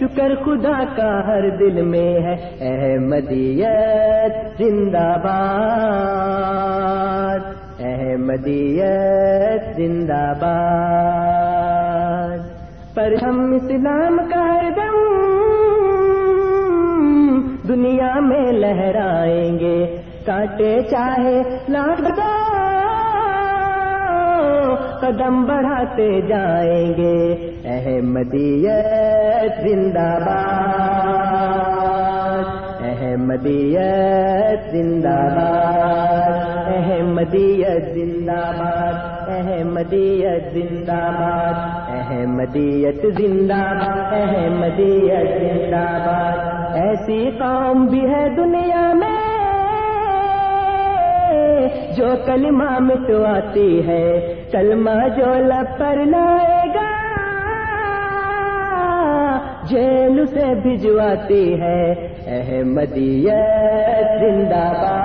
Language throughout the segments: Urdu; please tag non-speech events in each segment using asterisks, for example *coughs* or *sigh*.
شکر خدا کا ہر دل میں ہے۔ احمدیت زندہ باد۔ احمدیت زندہ باد۔ پر ہم اسلام کا ہر دم دنیا میں لہرائیں گے۔ کاٹے چاہے لاکھ قدم بڑھاتے جائیں گے۔ احمدیت زندہ باد۔ احمدیت زندہ باد۔ احمدیت زندہ باد۔ احمدیت زندہ باد۔ احمدیت زندہ باد۔ احمدیت زندہ باد۔ ایسی قوم بھی ہے دنیا میں جو کلمہ مٹواتی ہے۔ کلمہ جو لب پر لائے گا، جیل سے بھجواتی ہے۔ احمدیت زندہ باد۔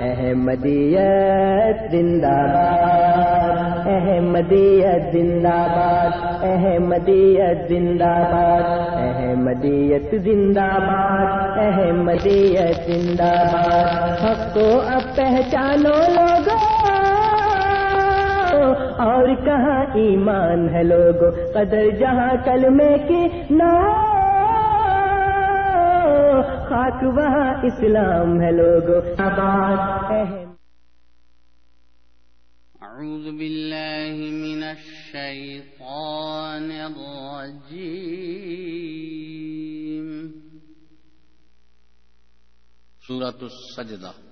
احمدیت زندہ باد۔ احمدیت زندہ باد۔ احمدیت زندہ باد۔ احمدیت زندہ باد۔ احمدیت زندہ باد۔ حق کو اب پہچانو لوگوں اور کہاں ایمان ہے لوگوں قدر جہاں کلمے کی نہ خاک وہاں اسلام ہے لوگوں آباد أعوذ بالله من الشيطان الرجيم سورة السجدة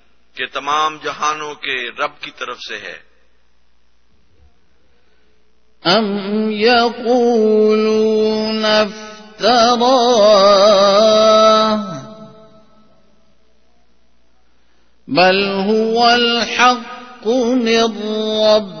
کہ تمام جہانوں کے رب کی طرف سے ہے۔ ام يقولون افتراه بل هو الحق من رب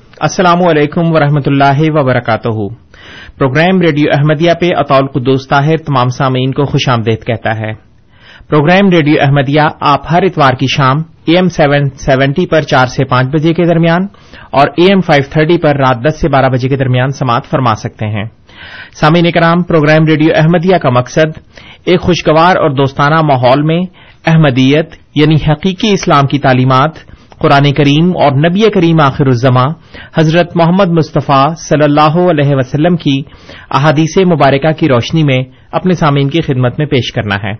السلام علیکم ورحمۃ اللہ وبرکاتہ پروگرام ریڈیو احمدیہ پہ اطول قدوس طاہر تمام سامعین کو خوش آمدید کہتا ہے۔ پروگرام ریڈیو احمدیہ آپ ہر اتوار کی شام اے ایم سیون سیونٹی پر چار سے پانچ بجے کے درمیان اور اے ایم فائیو تھرٹی پر رات دس سے بارہ بجے کے درمیان سماعت فرما سکتے ہیں۔ سامعین کرام پروگرام ریڈیو احمدیہ کا مقصد ایک خوشگوار اور دوستانہ ماحول میں احمدیت یعنی حقیقی اسلام کی تعلیمات قرآن کریم اور نبی کریم آخر الزما حضرت محمد مصطفیٰ صلی اللہ علیہ وسلم کی احادیث مبارکہ کی روشنی میں اپنے سامعین کی خدمت میں پیش کرنا ہے۔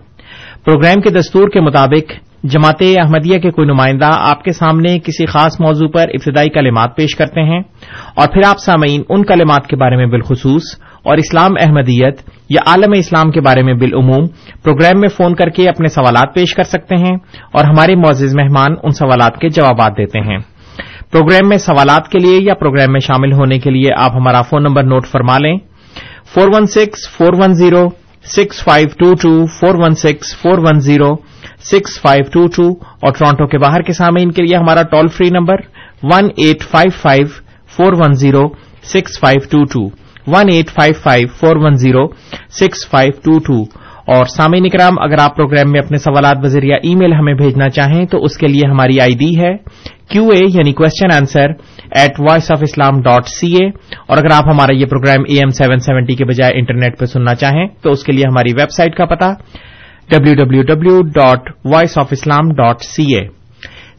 پروگرام کے دستور کے مطابق جماعت احمدیہ کے کوئی نمائندہ آپ کے سامنے کسی خاص موضوع پر ابتدائی کلمات پیش کرتے ہیں اور پھر آپ سامعین ان کلمات کے بارے میں بالخصوص اور اسلام احمدیت یا عالم اسلام کے بارے میں بالعموم پروگرام میں فون کر کے اپنے سوالات پیش کر سکتے ہیں اور ہمارے معزز مہمان ان سوالات کے جوابات دیتے ہیں۔ پروگرام میں سوالات کے لیے یا پروگرام میں شامل ہونے کے لیے آپ ہمارا فون نمبر نوٹ فرما لیں۔ Four one six, four one zero, six five two two, four one six, four one zero, six five two two اور ٹورانٹو کے باہر کے سامعین کے لیے ہمارا toll free number one eight five five, four one zero, six five two two. One eight five five four one zero six five two two اور سامعین اکرام، اگر آپ پروگرام میں اپنے سوالات بذریعہ ای میل ہمیں بھیجنا چاہیں، تو اس کے لیے ہماری آئی ڈی ہے کیو اے یعنی question answer at voice of Islam dot C A اور اگر آپ ہمارا یہ program A M seven seventy کے بجائے انٹرنیٹ پہ سننا چاہیں، تو اس کے لیے ہماری ویب سائٹ کا پتا W W W dot voice of Islam dot C A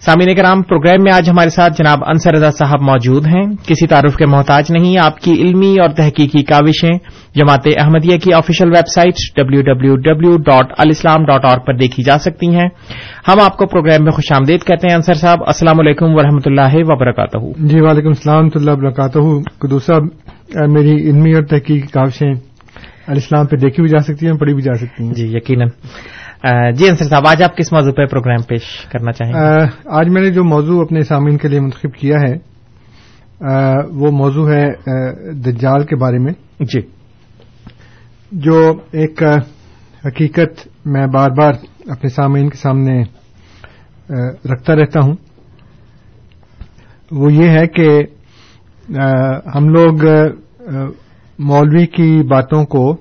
سامعین کرام پروگرام میں آج ہمارے ساتھ جناب انصر رضا صاحب موجود ہیں۔ کسی تعارف کے محتاج نہیں آپ کی علمی اور تحقیقی کاوشیں جماعت احمدیہ کی official website W W W dot Alislam dot اور پر دیکھی جا سکتی ہیں۔ ہم آپ کو پروگرام میں خوش آمدید کہتے ہیں انصر صاحب السلام علیکم ورحمۃ اللہ وبرکاتہ۔ جی وعلیکم السلام و اللہ وبرکاتہ دوسرا میری علمی اور تحقیقی کاوشیں الاسلام پہ دیکھی بھی جا سکتی ہیں پڑھی بھی جا سکتی ہیں۔ جی یقیناً۔ جی انصر صاحب آج آپ کس موضوع پہ پروگرام پیش کرنا چاہیں گے؟ آج میں نے جو موضوع اپنے سامعین کے لیے منتخب کیا ہے وہ موضوع ہے دجال کے بارے میں۔ جی۔ جو ایک حقیقت میں بار بار اپنے سامعین کے سامنے رکھتا رہتا ہوں۔ وہ یہ ہے کہ ہم لوگ مولوی کی باتوں کو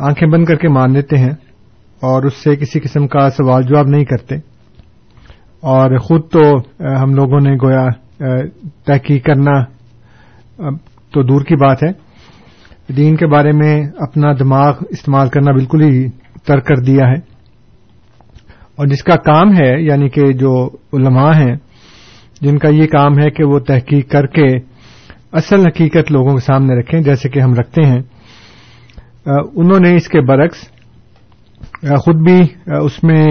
آنکھیں بند کر کے مان لیتے ہیں۔ اور اس سے کسی قسم کا سوال جواب نہیں کرتے اور خود تو ہم لوگوں نے گویا تحقیق کرنا تو دور کی بات ہے۔ دین کے بارے میں اپنا دماغ استعمال کرنا بالکل ہی ترک کر دیا ہے۔ اور جس کا کام ہے یعنی کہ جو علماء ہیں، جن کا یہ کام ہے کہ وہ تحقیق کر کے اصل حقیقت لوگوں کے سامنے رکھیں، جیسے کہ ہم رکھتے ہیں۔ انہوں نے اس کے برعکس خود بھی اس میں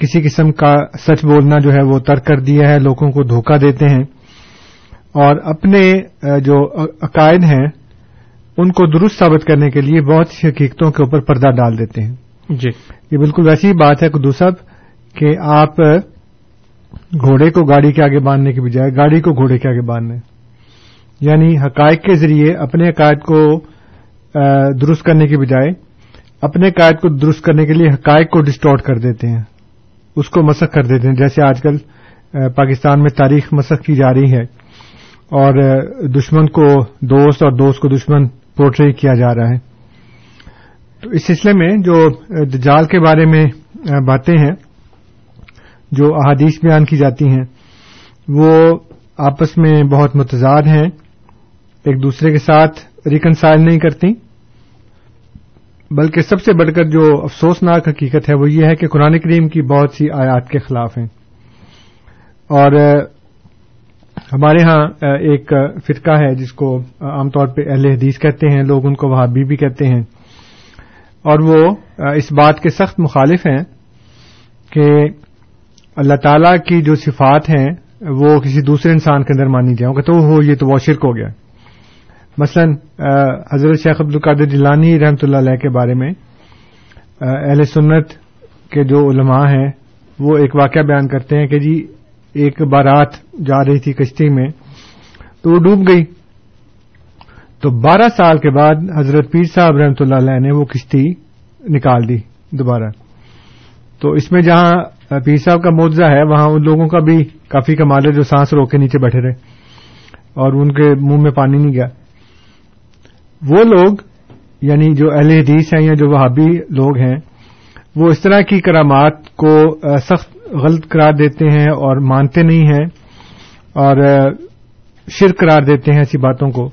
کسی قسم کا سچ بولنا جو ہے وہ ترک کر دیا ہے لوگوں کو دھوکہ دیتے ہیں۔ اور اپنے جو عقائد ہیں ان کو درست ثابت کرنے کے لیے بہت سی حقیقتوں کے اوپر پردہ ڈال دیتے ہیں۔ جی۔ یہ بالکل ویسی بات ہے قدو صاحب کہ آپ گھوڑے کو گاڑی کے آگے باندھنے کے بجائے گاڑی کو گھوڑے کے آگے باندھنے یعنی حقائق کے ذریعے اپنے عقائد کو درست کرنے کے بجائے اپنے قائد کو درست کرنے کے لیے حقائق کو ڈسٹارٹ کر دیتے ہیں۔ اس کو مسخ کر دیتے ہیں۔ جیسے آج کل پاکستان میں تاریخ مسخ کی جا رہی ہے اور دشمن کو دوست اور دوست کو دشمن پورٹری کیا جا رہا ہے۔ تو اس سلسلے میں جو دجال کے بارے میں باتیں ہیں، جو احادیث بیان کی جاتی ہیں، وہ آپس میں بہت متضاد ہیں۔ ایک دوسرے کے ساتھ ریکنسائل نہیں کرتی۔ بلکہ سب سے بڑھ کر جو افسوسناک حقیقت ہے وہ یہ ہے کہ قرآن کریم کی بہت سی آیات کے خلاف ہیں۔ اور ہمارے ہاں ایک فرقہ ہے جس کو عام طور پہ اہل حدیث کہتے ہیں، لوگ ان کو وہاں بی بھی کہتے ہیں۔ اور وہ اس بات کے سخت مخالف ہیں کہ اللہ تعالی کی جو صفات ہیں وہ کسی دوسرے انسان کے اندر مانی جائے تو ہو یہ تو وہ شرک ہو گیا۔ مثلا حضرت شیخ عبد القادر جیلانی رحمۃ اللہ علیہ کے بارے میں اہل سنت کے جو علماء ہیں، وہ ایک واقعہ بیان کرتے ہیں کہ جی ایک بارات جا رہی تھی کشتی میں، تو وہ ڈوب گئی۔ تو بارہ سال کے بعد حضرت پیر صاحب رحمۃ اللہ علیہ نے وہ کشتی نکال دی دوبارہ۔ تو اس میں جہاں پیر صاحب کا معاوضہ ہے، وہاں ان لوگوں کا بھی کافی کمال ہے جو سانس روک کے نیچے بیٹھے رہے، اور ان کے منہ میں پانی نہیں گیا۔ وہ لوگ یعنی جو اہل حدیث ہیں یا جو وہابی لوگ ہیں، وہ اس طرح کی کرامات کو سخت غلط قرار دیتے ہیں اور مانتے نہیں ہیں اور شرک قرار دیتے ہیں ایسی باتوں کو۔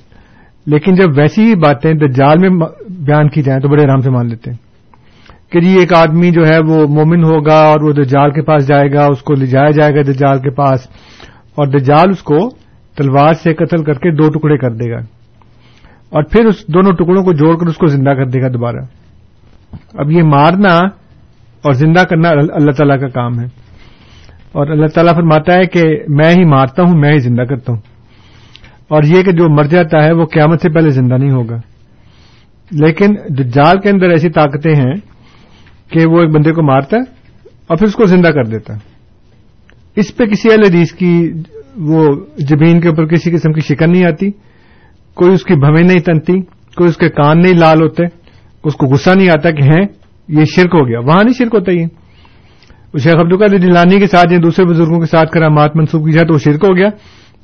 لیکن جب ویسی ہی باتیں دجال میں بیان کی جائیں تو بڑے آرام سے مان لیتے ہیں۔ کہ جی ایک آدمی جو ہے وہ مومن ہوگا اور وہ دجال کے پاس جائے گا، اس کو لے جایا جائے گا دجال کے پاس اور دجال اس کو تلوار سے قتل کر کے دو ٹکڑے کر دے گا۔ اور پھر اس دونوں ٹکڑوں کو جوڑ کر اس کو زندہ کر دے گا دوبارہ۔ اب یہ مارنا اور زندہ کرنا اللہ تعالی کا کام ہے۔ اور اللہ تعالیٰ فرماتا ہے کہ میں ہی مارتا ہوں، میں ہی زندہ کرتا ہوں۔ اور یہ کہ جو مر جاتا ہے، وہ قیامت سے پہلے زندہ نہیں ہوگا۔ لیکن جال کے اندر ایسی طاقتیں ہیں کہ وہ ایک بندے کو مارتا ہے اور پھر اس کو زندہ کر دیتا ہے۔ اس پہ کسی حدیث کی وہ زمین کے اوپر کسی قسم کی شکن نہیں آتی۔ کوئی اس کی بھویں نہیں تنتی، کوئی اس کے کان نہیں لال ہوتے۔ اس کو غصہ نہیں آتا کہ ہیں، یہ شرک ہو گیا۔ وہاں نہیں شرک ہوتا یہ۔ شیخ عبدالقادر جیلانی کے ساتھ یا دوسرے بزرگوں کے ساتھ کرامات منسوخ کی جائے تو وہ شرک ہو گیا۔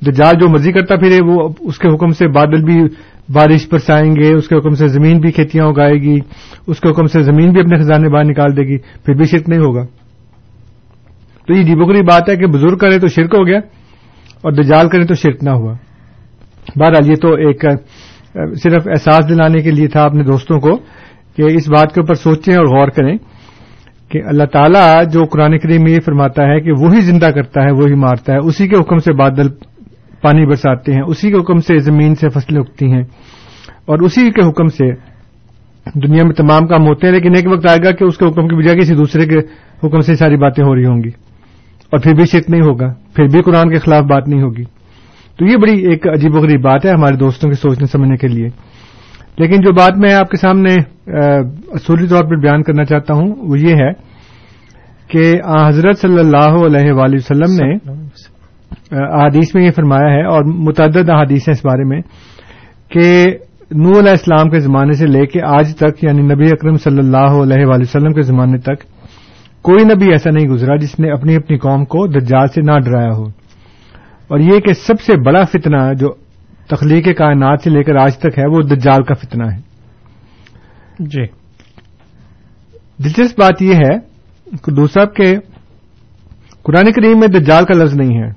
جال جو مرضی کرتا پھرے، وہ اس کے حکم سے بادل بھی بارش برسائیں گے، اس کے حکم سے زمین بھی کھیتیاں اگائے گی، اس کے حکم سے زمین بھی اپنے خزانے باہر نکال دے گی، پھر بھی شرک نہیں ہوگا۔ تو یہ جی بات ہے کہ بزرگ کرے تو شرک ہو گیا اور دجال کرے تو شرک نہ ہوا۔ بہرحال یہ تو ایک صرف احساس دلانے کے لیے تھا اپنے دوستوں کو کہ اس بات کے اوپر سوچیں اور غور کریں کہ اللہ تعالیٰ جو قرآن کریم میں یہ فرماتا ہے کہ وہی زندہ کرتا ہے، وہی مارتا ہے، اسی کے حکم سے بادل پانی برساتے ہیں، اسی کے حکم سے زمین سے فصلیں اگتی ہیں اور اسی کے حکم سے دنیا میں تمام کام ہوتے ہیں، لیکن ایک وقت آئے گا کہ اس کے حکم کی بجائے کسی دوسرے کے حکم سے ساری باتیں ہو رہی ہوں گی اور پھر بھی شرک نہیں ہوگا، پھر بھی قرآن کے خلاف بات نہیں ہوگی۔ تو یہ بڑی ایک عجیب و غریب بات ہے ہمارے دوستوں کے سوچنے سمجھنے کے لیے۔ لیکن جو بات میں آپ کے سامنے اصولی طور پر بیان کرنا چاہتا ہوں، وہ یہ ہے کہ حضرت صلی اللہ علیہ وآلہ وسلم نے احادیث میں یہ فرمایا ہے اور متعدد احادیث ہیں اس بارے میں کہ نو علیہ السلام کے زمانے سے لے کے آج تک یعنی نبی اکرم صلی اللہ علیہ وآلہ وسلم کے زمانے تک، کوئی نبی ایسا نہیں گزرا جس نے اپنی اپنی قوم کو دجال سے نہ ڈرایا ہو۔ اور یہ کہ سب سے بڑا فتنہ جو تخلیق کائنات سے لے کر آج تک ہے وہ دجال کا فتنہ ہے۔ جی۔ دلچسپ بات یہ ہے دوسرا کہ قرآن کریم میں دجال کا لفظ نہیں ہے۔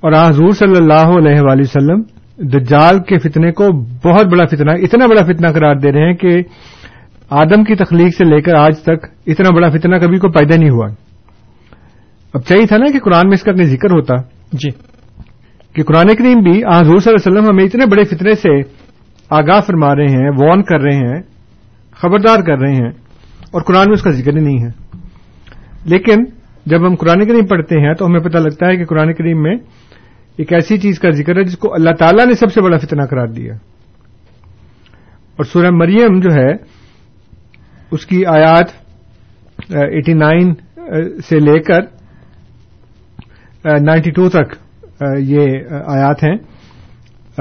اور حضور صلی اللہ علیہ وآلہ وسلم دجال کے فتنے کو بہت بڑا فتنہ اتنا بڑا فتنہ قرار دے رہے ہیں کہ آدم کی تخلیق سے لے کر آج تک اتنا بڑا فتنہ کبھی کو پیدا نہیں ہوا۔ اب چاہیے تھا نا کہ قرآن میں اس کا اپنے ذکر ہوتا جی۔ کہ قرآن کریم بھی حضور صلی اللہ علیہ وسلم ہمیں اتنے بڑے فتنے سے آگاہ فرما رہے ہیں وارن کر رہے ہیں خبردار کر رہے ہیں اور قرآن میں اس کا ذکر ہی نہیں ہے۔ لیکن جب ہم قرآن کریم پڑھتے ہیں تو ہمیں پتہ لگتا ہے کہ قرآن کریم میں ایک ایسی چیز کا ذکر ہے جس کو اللہ تعالیٰ نے سب سے بڑا فتنہ قرار دیا۔ اور سورہ مریم جو ہے اس کی آیات ایٹی نائن سے لے کر نائنٹی ٹو تک یہ آیات ہیں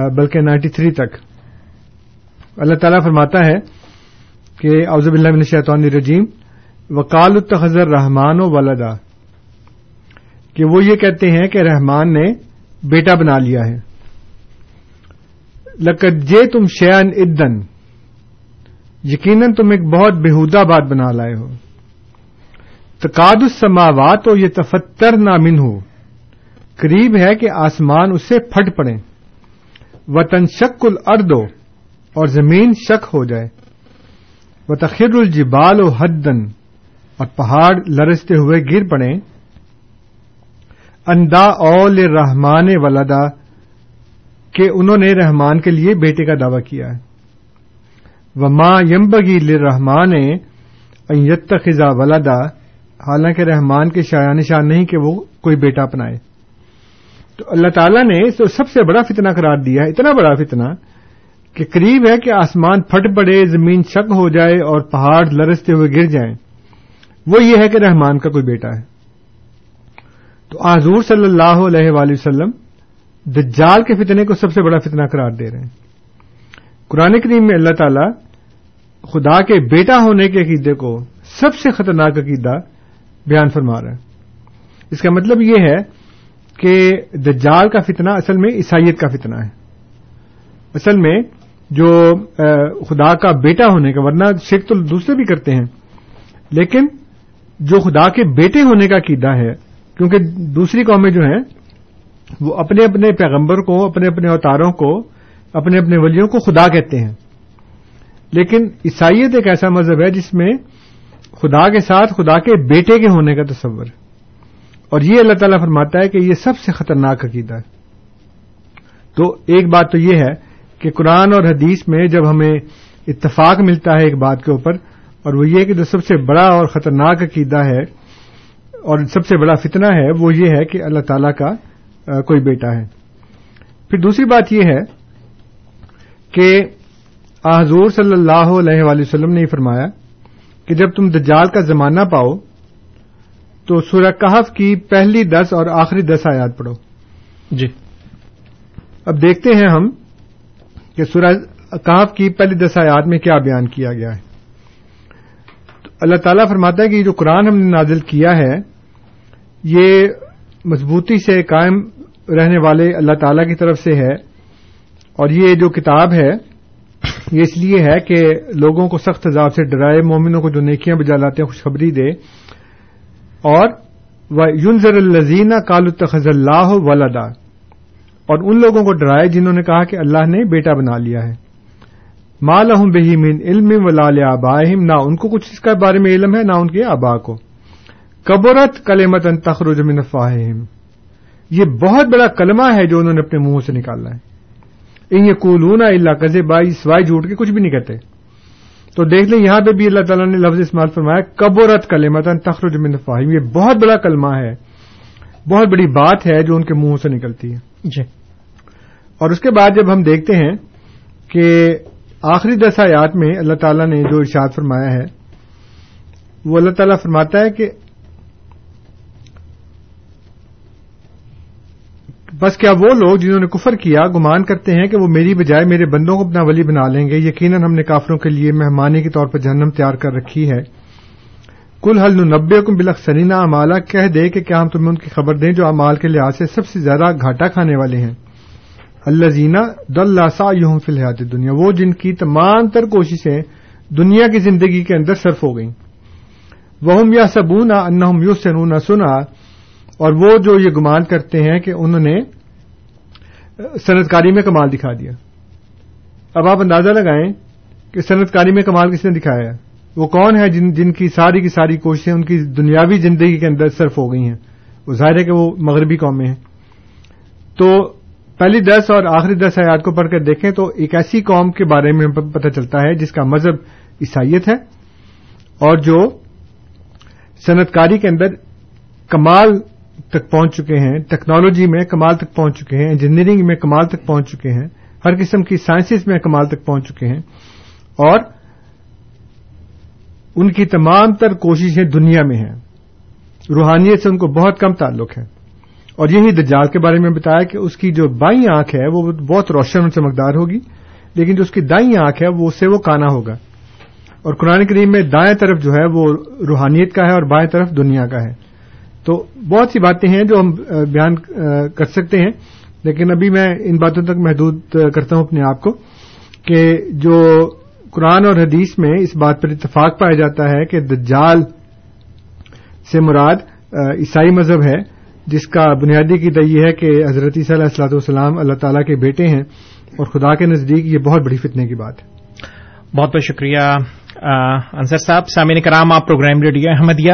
بلکہ نائنٹی تھری تک۔ اللہ تعالیٰ فرماتا ہے کہ اوزب اللہ من الشیطان الرجیم وکال التخذر رحمان و ولدا۔ کہ وہ یہ کہتے ہیں کہ رحمان نے بیٹا بنا لیا ہے۔ لکت جے تم شیان ادن یقیناً تم ایک بہت بےحدہ بات بنا لائے ہو۔ تقاد السماوات ہو یہ تفتر نامن ہو قریب ہے کہ آسمان اس سے پھٹ پڑے۔ وطن شک الردو اور زمین شک ہو جائے۔ و تخر الجبال و حدن اور پہاڑ لرستے ہوئے گر پڑے۔ اندا اول رحمان ولدا، کہ انہوں نے رحمان کے لیے بیٹے کا دعوی کیا ہے۔ وہ ماں یمبگی رحمان یت خزا ولدا، حالانکہ رحمان کے شایان شان نہیں کہ وہ کوئی بیٹا اپنائے۔ تو اللہ تعالیٰ نے اس کو سب سے بڑا فتنہ قرار دیا ہے، اتنا بڑا فتنہ کہ قریب ہے کہ آسمان پھٹ پڑے، زمین شک ہو جائے اور پہاڑ لرستے ہوئے گر جائیں۔ وہ یہ ہے کہ رحمان کا کوئی بیٹا ہے۔ تو حضور صلی اللہ علیہ وآلہ وسلم دجال کے فتنے کو سب سے بڑا فتنہ قرار دے رہے ہیں۔ قرآن کریم میں اللہ تعالی خدا کے بیٹا ہونے کے عقیدے کو سب سے خطرناک عقیدہ بیان فرما رہا ہے۔ اس کا مطلب یہ ہے کہ دجال کا فتنہ اصل میں عیسائیت کا فتنہ ہے۔ اصل میں جو خدا کا بیٹا ہونے کا، ورنہ شرک تو دوسرے بھی کرتے ہیں۔ لیکن جو خدا کے بیٹے ہونے کا عقیدہ ہے، کیونکہ دوسری قومیں جو ہیں، وہ اپنے اپنے پیغمبر کو، اپنے اپنے اوتاروں کو، اپنے اپنے ولیوں کو خدا کہتے ہیں۔ لیکن عیسائیت ایک ایسا مذہب ہے جس میں خدا کے ساتھ خدا کے بیٹے کے ہونے کا تصور اور یہ اللہ تعالیٰ فرماتا ہے کہ یہ سب سے خطرناک عقیدہ ہے۔ تو ایک بات تو یہ ہے کہ قرآن اور حدیث میں جب ہمیں اتفاق ملتا ہے ایک بات کے اوپر، اور وہ یہ کہ جو سب سے بڑا اور خطرناک عقیدہ ہے اور سب سے بڑا فتنہ ہے، وہ یہ ہے کہ اللہ تعالی کا کوئی بیٹا ہے۔ پھر دوسری بات یہ ہے کہ حضور صلی اللہ علیہ وآلہ وسلم نے یہ فرمایا کہ جب تم دجال کا زمانہ پاؤ تو سورہ کہف کی پہلی دس اور آخری دس آیات پڑھو۔ جی۔ اب دیکھتے ہیں ہم کہ سورہ کہف کی پہلی دس آیات میں کیا بیان کیا گیا ہے۔ اللہ تعالیٰ فرماتا ہے کہ جو قرآن ہم نے نازل کیا ہے یہ مضبوطی سے قائم رہنے والے اللہ تعالی کی طرف سے ہے۔ اور یہ جو کتاب ہے یہ اس لیے ہے کہ لوگوں کو سخت عذاب سے ڈرائے مومنوں کو جو نیکیاں بجا لاتے ہیں خوشخبری دے۔ اور یونزر الزین کال التخذ اللہ ولدا اور ان لوگوں کو ڈرائے جنہوں نے کہا کہ اللہ نے بیٹا بنا لیا ہے۔ ماں لہم بہی من علم و لال آباہم نہ ان کو کچھ اس کے بارے میں علم ہے، نہ ان کے آبا کو۔ کبرت کلمت ان تخرج من فاہم یہ بہت بڑا کلمہ ہے جو انہوں نے اپنے منہ سے نکالا ہے۔ ان یقولون اللہ کزے بائی سوائے جھوٹ کے کچھ بھی نہیں کہتے۔ تو دیکھ لیں یہاں پہ بھی اللہ تعالیٰ نے لفظ استعمال فرمایا کبرت کلمت ان تخرج من فاہم یہ بہت بڑا کلمہ ہے بہت بڑی بات ہے جو ان کے منہ سے نکلتی ہے۔ جی۔ اور اس کے بعد جب ہم دیکھتے ہیں کہ آخری دس آیات میں اللہ تعالیٰ نے جو ارشاد فرمایا ہے وہ اللہ تعالیٰ فرماتا ہے کہ بس کیا وہ لوگ جنہوں نے کفر کیا، گمان کرتے ہیں کہ وہ میری بجائے میرے بندوں کو اپنا ولی بنا لیں گے۔ یقیناً ہم نے کافروں کے لیے مہمانی کے طور پر جہنم تیار کر رکھی ہے۔ کل حل نبے کم بلخ سرینا امالا کہہ دے کہ کیا ہم تمہیں ان کی خبر دیں جو امال کے لحاظ سے سب سے زیادہ گھاٹا کھانے والے ہیں۔ اللہ زینا دلاسا یوں فی الحال دنیا وہ جن کی تمام تر کوششیں دنیا کی زندگی کے اندر صرف ہو گئیں۔ وہ یا سبونا ان یو سنونا سنا۔ اور وہ جو یہ گمان کرتے ہیں کہ انہوں نے صنعت کاری میں کمال دکھا دیا۔ اب آپ اندازہ لگائیں کہ صنعت کاری میں کمال کس نے دکھایا۔ ہے وہ کون ہے جن جن کی ساری کی ساری کوششیں ان کی دنیاوی زندگی کے اندر صرف ہو گئی ہیں؟ وہ ظاہر ہے کہ وہ مغربی قومیں ہیں۔ تو پہلی دس اور آخری دس آیات کو پڑھ کر دیکھیں تو ایک ایسی قوم کے بارے میں پتہ چلتا ہے جس کا مذہب عیسائیت ہے اور جو صنعت کاری کے اندر کمال تک پہنچ چکے ہیں، ٹیکنالوجی میں کمال تک پہنچ چکے ہیں، انجینئرنگ میں کمال تک پہنچ چکے ہیں، ہر قسم کی سائنسز میں کمال تک پہنچ چکے ہیں اور ان کی تمام تر کوششیں دنیا میں ہیں۔ روحانیت سے ان کو بہت کم تعلق ہے۔ اور یہی دجال کے بارے میں بتایا کہ اس کی جو بائیں آنکھ ہے، وہ بہت روشن اور چمکدار ہوگی، لیکن جو اس کی دائیں آنکھ ہے، وہ اس سے وہ کانا ہوگا۔ اور قرآن کریم میں دائیں طرف جو ہے، وہ روحانیت کا ہے اور بائیں طرف دنیا کا ہے۔ تو بہت سی باتیں ہیں جو ہم بیان کر سکتے ہیں، لیکن ابھی میں ان باتوں تک محدود کرتا ہوں اپنے آپ کو کہ جو قرآن اور حدیث میں اس بات پر اتفاق پایا جاتا ہے کہ دجال سے مراد عیسائی مذہب ہے، جس کا بنیادی کی یہ ہے کہ حضرت عیسیٰ علیہ السلاۃ والسلام اللہ تعالیٰ کے بیٹے ہیں اور خدا کے نزدیک یہ بہت بڑی فتنے کی بات ہے۔ بہت بہت شکریہ انصر صاحب، سامعین کرام، آپ program radio Ahmadiyya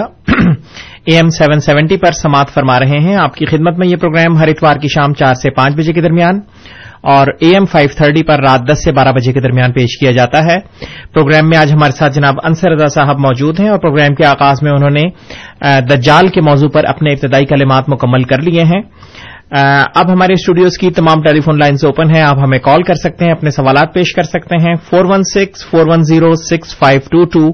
A M seven seventy پر سماعت فرما رہے ہیں۔ آپ کی خدمت میں یہ پروگرام ہر اتوار کی شام چار سے پانچ بجے کے درمیان اور اے ایم فائیو تھرٹی پر رات دس سے بارہ بجے کے درمیان پیش کیا جاتا ہے۔ پروگرام میں آج ہمارے ساتھ جناب انصر رضا صاحب موجود ہیں اور پروگرام کے آغاز میں انہوں نے دجال کے موضوع پر اپنے ابتدائی کلمات مکمل کر لیے ہیں۔ اب ہمارے اسٹوڈیوز کی تمام ٹیلی فون لائنز اوپن ہیں، آپ ہمیں کال کر سکتے ہیں، اپنے سوالات پیش کر سکتے ہیں۔ Four one six, four one zero, six five two two.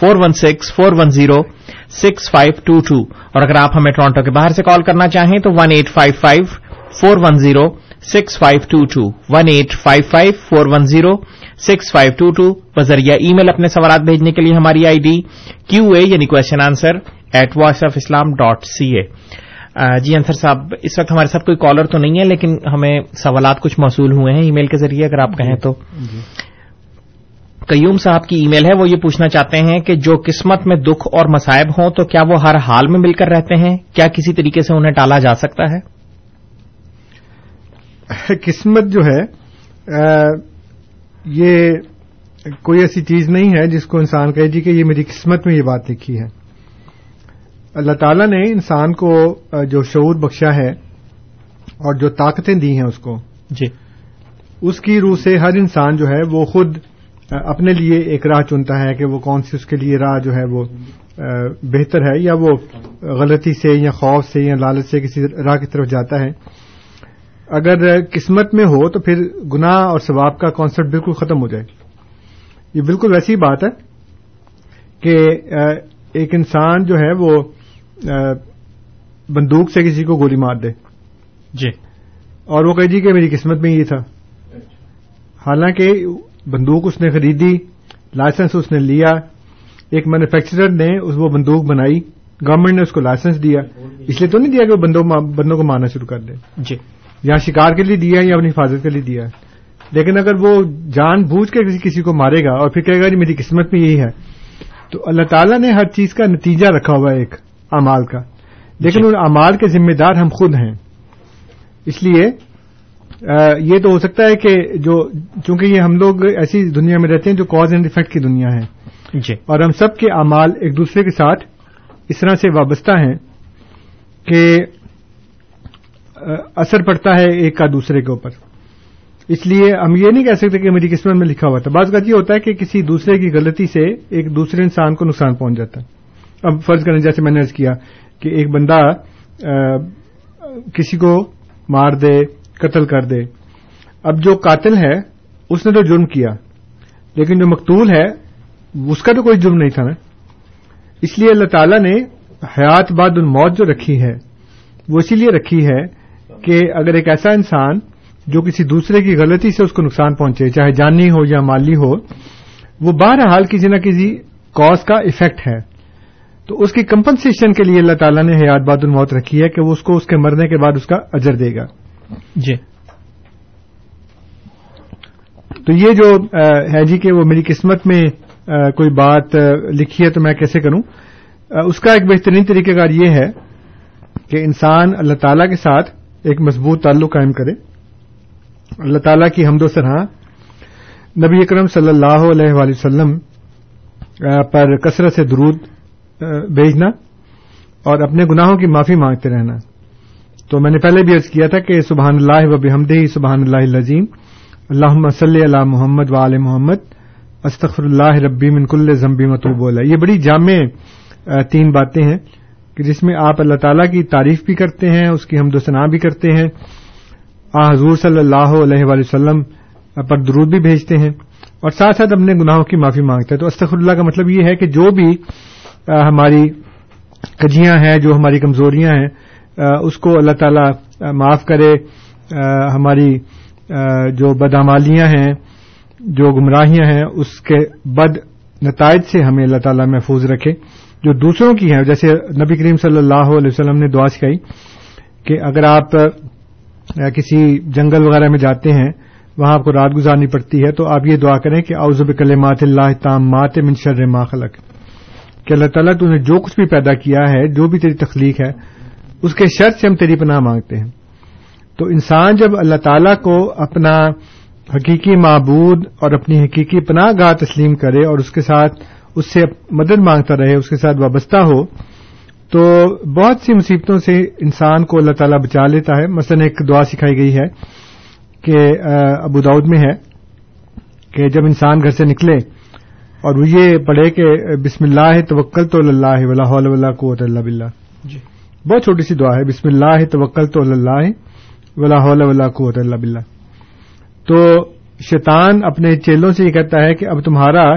Four one six, four one zero, six five two two. اور اگر آپ ہمیں ٹورانٹو کے باہر سے کال کرنا چاہیں تو one eight five five, four one zero, six five two two. One eight five five, four one zero, six five two two. بذریعہ ای میل اپنے سوالات بھیجنے کے لیے ہماری آئی ڈی کیو اے یعنی question answer at voice of Islam dot C A جی انصر صاحب اس وقت ہمارے ساتھ کوئی کالر تو نہیں ہے لیکن ہمیں سوالات کچھ موصول ہوئے ہیں ای میل کے ذریعے اگر آپ کہیں تو۔ قیوم صاحب کی ای میل ہے وہ یہ پوچھنا چاہتے ہیں کہ جو قسمت میں دکھ اور مسائب ہوں تو کیا وہ ہر حال میں مل کر رہتے ہیں؟ کیا کسی طریقے سے انہیں ٹالا جا سکتا ہے؟ *laughs* قسمت جو ہے یہ کوئی ایسی چیز نہیں ہے جس کو انسان کہے جی کہ یہ میری قسمت میں یہ بات لکھی ہے۔ اللہ تعالیٰ نے انسان کو جو شعور بخشا ہے اور جو طاقتیں دی ہیں اس کو جی۔ اس کی روح سے ہر انسان جو ہے وہ خود اپنے لیے ایک راہ چنتا ہے کہ وہ کون سی اس کے لیے راہ جو ہے وہ بہتر ہے یا وہ غلطی سے یا خوف سے یا لالچ سے کسی راہ کی طرف جاتا ہے۔ اگر قسمت میں ہو تو پھر گناہ اور ثواب کا کانسیپٹ بالکل ختم ہو جائے۔ یہ بالکل ویسی بات ہے کہ ایک انسان جو ہے وہ بندوق سے کسی کو گولی مار دے۔ جی۔ اور وہ کہ جی کہ میری قسمت میں یہ تھا۔ حالانکہ بندوق اس نے خریدی لائسنس اس نے لیا۔ ایک مینوفیکچرر نے وہ بندوق بنائی۔ گورنمنٹ نے اس کو لائسنس دیا۔ اس لیے تو نہیں دیا کہ وہ بندوں کو مارنا شروع کر دے۔ جی۔ یا شکار کے لیے دیا یا اپنی حفاظت کے لیے دیا۔ لیکن اگر وہ جان بوجھ کے کسی کو مارے گا اور پھر کہے گا جی میری قسمت میں یہی ہے۔ تو اللہ تعالیٰ نے ہر چیز کا نتیجہ رکھا ہوا ہے ایک۔ امال کا۔ لیکن ان امال کے ذمہ دار ہم خود ہیں۔ اس لیے یہ تو ہو سکتا ہے کہ جو چونکہ یہ ہم لوگ ایسی دنیا میں رہتے ہیں جو کاز اینڈ افیکٹ کی دنیا ہے۔ جی۔ اور ہم سب کے امال ایک دوسرے کے ساتھ اس طرح سے وابستہ ہیں کہ اثر پڑتا ہے ایک کا دوسرے کے اوپر۔ اس لیے ہم یہ نہیں کہہ سکتے کہ میری قسمت میں لکھا ہوا تھا۔ بعض بات یہ ہوتا ہے کہ کسی دوسرے کی غلطی سے ایک دوسرے انسان کو نقصان پہنچ جاتا ہے۔ اب فرض کریں، جیسے میں نے ارض کیا کہ ایک بندہ کسی کو مار دے، قتل کر دے، اب جو قاتل ہے، اس نے تو جرم کیا، لیکن جو مقتول ہے، اس کا تو کوئی جرم نہیں تھا نا۔ اس لیے اللہ تعالیٰ نے حیات بعد الموت جو رکھی ہے، وہ اسی لیے رکھی ہے کہ اگر ایک ایسا انسان جو کسی دوسرے کی غلطی سے اس کو نقصان پہنچے، چاہے جانی ہو یا مالی ہو، وہ بہرحال کسی نہ کسی کاز کا افیکٹ ہے۔ تو اس کی کمپنسیشن کے لیے اللہ تعالیٰ نے حیات باد الموت رکھی ہے کہ وہ اس کو اس کے مرنے کے بعد اس کا اجر دے گا۔ جی۔ تو یہ جو ہے جی کہ وہ میری قسمت میں کوئی بات لکھی ہے تو میں کیسے کروں؟ اس کا ایک بہترین طریقہ کار یہ ہے کہ انسان اللہ تعالی کے ساتھ ایک مضبوط تعلق قائم کرے۔ اللہ تعالیٰ کی حمد و سرحاں نبی اکرم صلی اللہ علیہ وآلہ وسلم پر کثرت سے درود بھیجنا اور اپنے گناہوں کی معافی مانگتے رہنا۔ تو میں نے پہلے بھی عرض کیا تھا کہ سبحان اللہ و بحمدہ، سبحان اللہ العظیم۔ اللہ صلی اللہ محمد و علیہ محمد۔ استخر اللہ ربی من کل ضمبی متوب یہ بڑی جامع تین باتیں ہیں کہ جس میں آپ اللہ تعالیٰ کی تعریف بھی کرتے ہیں، اس کی حمد و ثناء بھی کرتے ہیں۔ آ، حضور صلی اللہ علیہ وآلہ وسلم پر درود بھی بھیجتے ہیں۔ اور ساتھ ساتھ اپنے گناہوں کی معافی مانگتے ہیں۔ تو استخر اللہ کا مطلب یہ ہے کہ جو بھی ہماری کجیاں ہیں، جو ہماری کمزوریاں ہیں اس کو اللہ تعالیٰ معاف کرے۔ ہماری جو بدعمالیاں ہیں، جو گمراہیاں ہیں، اس کے بد نتائج سے ہمیں اللہ تعالیٰ محفوظ رکھے۔ جو دوسروں کی ہیں، جیسے نبی کریم صلی اللہ علیہ وسلم نے دعا سکھائی کہ اگر آپ کسی جنگل وغیرہ میں جاتے ہیں، وہاں آپ کو رات گزارنی پڑتی ہے، تو آپ یہ دعا کریں کہ اوزب کلمات اللہ تام مات من شر ما خلق۔ کہ اللہ تعالیٰ تو نے جو کچھ بھی پیدا کیا ہے، جو بھی تیری تخلیق ہے، اس کے شرط سے ہم تیری پناہ مانگتے ہیں۔ تو انسان جب اللہ تعالیٰ کو اپنا حقیقی معبود اور اپنی حقیقی پناہ گاہ تسلیم کرے اور اس کے ساتھ اس سے مدد مانگتا رہے، اس کے ساتھ وابستہ ہو، تو بہت سی مصیبتوں سے انسان کو اللہ تعالیٰ بچا لیتا ہے۔ مثلا ایک دعا سکھائی گئی ہے کہ ابو داود میں ہے کہ جب انسان گھر سے نکلے اور وہ یہ پڑھے کہ بسم اللہ توکل تو اللہ ولا ولا قوت اللہ بلّہ جی۔ بہت چھوٹی سی دعا ہے بسم اللہ توکل تو اللہ ولا ولا قوت اللہ بلّہ تو شیطان اپنے چیلوں سے یہ کہتا ہے کہ اب تمہارا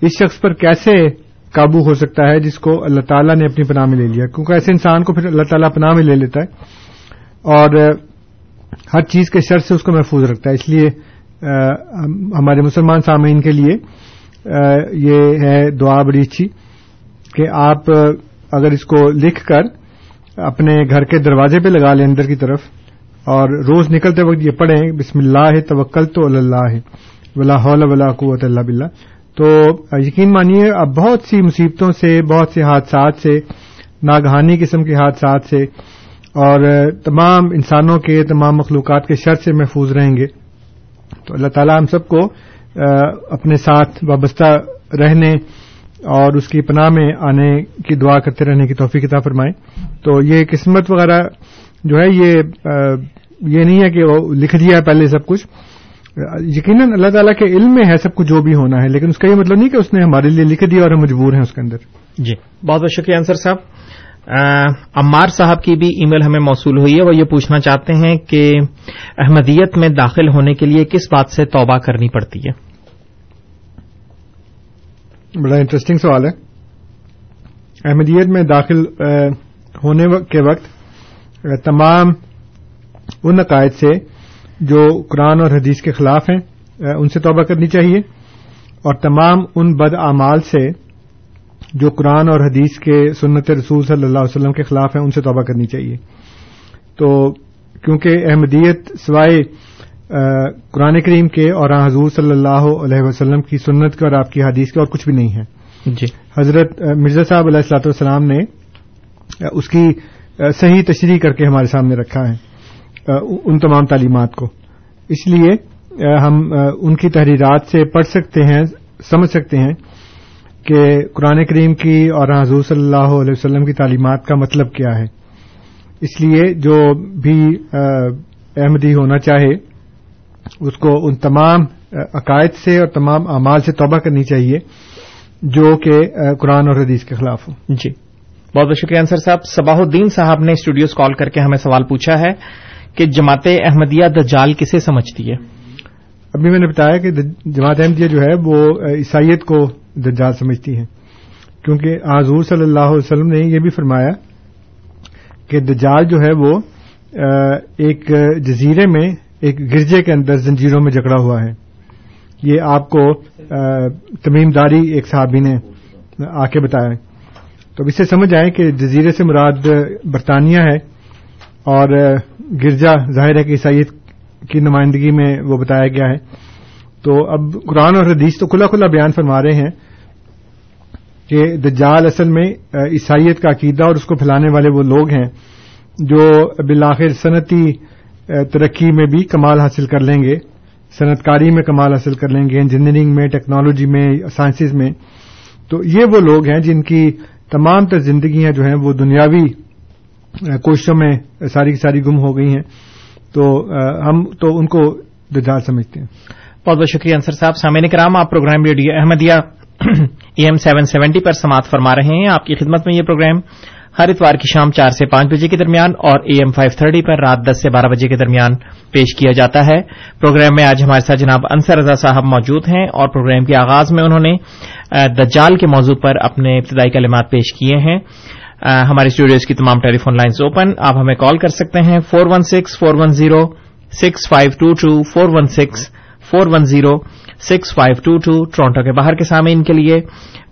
اس شخص پر کیسے قابو ہو سکتا ہے جس کو اللہ تعالیٰ نے اپنی پناہ میں لے لیا؟ کیونکہ ایسے انسان کو پھر اللہ تعالیٰ پناہ میں لے لیتا ہے اور ہر چیز کے شر سے اس کو محفوظ رکھتا ہے۔ اس لیے ہمارے مسلمان سامعین کے لیے یہ ہے دعا بڑی اچھی کہ آپ اگر اس کو لکھ کر اپنے گھر کے دروازے پہ لگا لیں اندر کی طرف اور روز نکلتے وقت یہ پڑھیں، بسم اللہ توکل تو اللہ، ولا حول ولا قوت اللہ بلّہ تو یقین مانیے، اب بہت سی مصیبتوں سے، بہت سے حادثات سے، ناگہانی قسم کے حادثات سے اور تمام انسانوں کے، تمام مخلوقات کے شر سے محفوظ رہیں گے۔ تو اللہ تعالیٰ ہم سب کو اپنے ساتھ وابستہ رہنے اور اس کی پناہ میں آنے کی دعا کرتے رہنے کی توفیق کتاب فرمائیں تو یہ قسمت وغیرہ جو ہے، یہ یہ نہیں ہے کہ وہ لکھ دیا ہے پہلے سب کچھ۔ یقیناً اللہ تعالیٰ کے علم میں ہے سب کچھ جو بھی ہونا ہے، لیکن اس کا یہ مطلب نہیں کہ اس نے ہمارے لیے لکھ دیا اور ہم مجبور ہیں اس کے اندر۔ جی بہت بہت شکریہ انصر صاحب۔ عمار صاحب کی بھی ای میل ہمیں موصول ہوئی ہے۔ وہ یہ پوچھنا چاہتے ہیں کہ احمدیت میں داخل ہونے کے لیے کس بات سے توبہ کرنی پڑتی ہے؟ بڑا انٹرسٹنگ سوال ہے۔ احمدیت میں داخل ہونے کے وقت تمام ان عقائد سے جو قرآن اور حدیث کے خلاف ہیں ان سے توبہ کرنی چاہیے۔ اور تمام ان بد اعمال سے جو قرآن اور حدیث کے سنت رسول صلی اللہ علیہ وسلم کے خلاف ہیں، ان سے توبہ کرنی چاہیے۔ تو کیونکہ احمدیت سوائے قرآن کریم کے اور حضور صلی اللہ علیہ وسلم کی سنت کے اور آپ کی حدیث کے اور کچھ بھی نہیں ہے۔ جی۔ حضرت مرزا صاحب علیہ السلاۃ والسلام نے اس کی صحیح تشریح کر کے ہمارے سامنے رکھا ہے ان تمام تعلیمات کو۔ اس لیے ہم ان کی تحریرات سے پڑھ سکتے ہیں سمجھ سکتے ہیں کہ قرآن کریم کی اور حضور صلی اللہ علیہ وسلم کی تعلیمات کا مطلب کیا ہے۔ اس لیے جو بھی احمدی ہونا چاہے اس کو ان تمام عقائد سے اور تمام اعمال سے توبہ کرنی چاہیے جو کہ قرآن اور حدیث کے خلاف ہوں جی۔ بہت بہت شکریہ انصر صاحب۔ صباح الدین صاحب نے اسٹوڈیوز کال کر کے ہمیں سوال پوچھا ہے کہ جماعت احمدیہ دجال کسے سمجھتی ہے؟ ابھی میں نے بتایا کہ جماعت احمدیہ جو ہے وہ عیسائیت کو دجال سمجھتی ہے کیونکہ حضور صلی اللہ علیہ وسلم نے یہ بھی فرمایا کہ دجال جو ہے وہ ایک جزیرے میں ایک گرجے کے اندر زنجیروں میں جکڑا ہوا ہے۔ یہ آپ کو تمیم داری ایک صحابی نے آ کے بتایا تو اب اس سے سمجھ آئے کہ جزیرے سے مراد برطانیہ ہے اور گرجا ظاہر ہے کہ عیسائیت کی نمائندگی میں وہ بتایا گیا ہے۔ تو اب قرآن اور حدیث تو کھلا کھلا بیان فرما رہے ہیں کہ دجال اصل میں عیسائیت کا عقیدہ اور اس کو پھیلانے والے وہ لوگ ہیں جو بالآخر صنعتی ترقی میں بھی کمال حاصل کر لیں گے صنعت کاری میں کمال حاصل کر لیں گے انجینئرنگ میں ٹیکنالوجی میں سائنسز میں۔ تو یہ وہ لوگ ہیں جن کی تمام تر زندگیاں جو ہیں وہ دنیاوی کوششوں میں ساری کی ساری گم ہو گئی ہیں۔ تو ہم تو ان کو دجال سمجھتے ہیں۔ بہت بہت شکریہ انصر صاحب۔ سامعین کرام، آپ program radio Ahmadiyya *clears throat* E M seven seventy پر سماعت فرما رہے ہیں۔ آپ کی خدمت میں یہ پروگرام ہر اتوار کی شام چار سے پانچ بجے کے درمیان اور اے ایم فائیو تھرٹی پر رات دس سے بارہ بجے کے درمیان پیش کیا جاتا ہے۔ پروگرام میں آج ہمارے ساتھ جناب انصر رضا صاحب موجود ہیں اور پروگرام کے آغاز میں انہوں نے دجال کے موضوع پر اپنے ابتدائی کلمات پیش کیے ہیں۔ ہمارے اسٹوڈیوز کی تمام ٹیلی فون لائنز اوپن۔ آپ ہمیں کال کر سکتے ہیں four one six four one zero six five two two four one six four one zero six five two two Toronto کے باہر کے سامنے ان کے لیے۔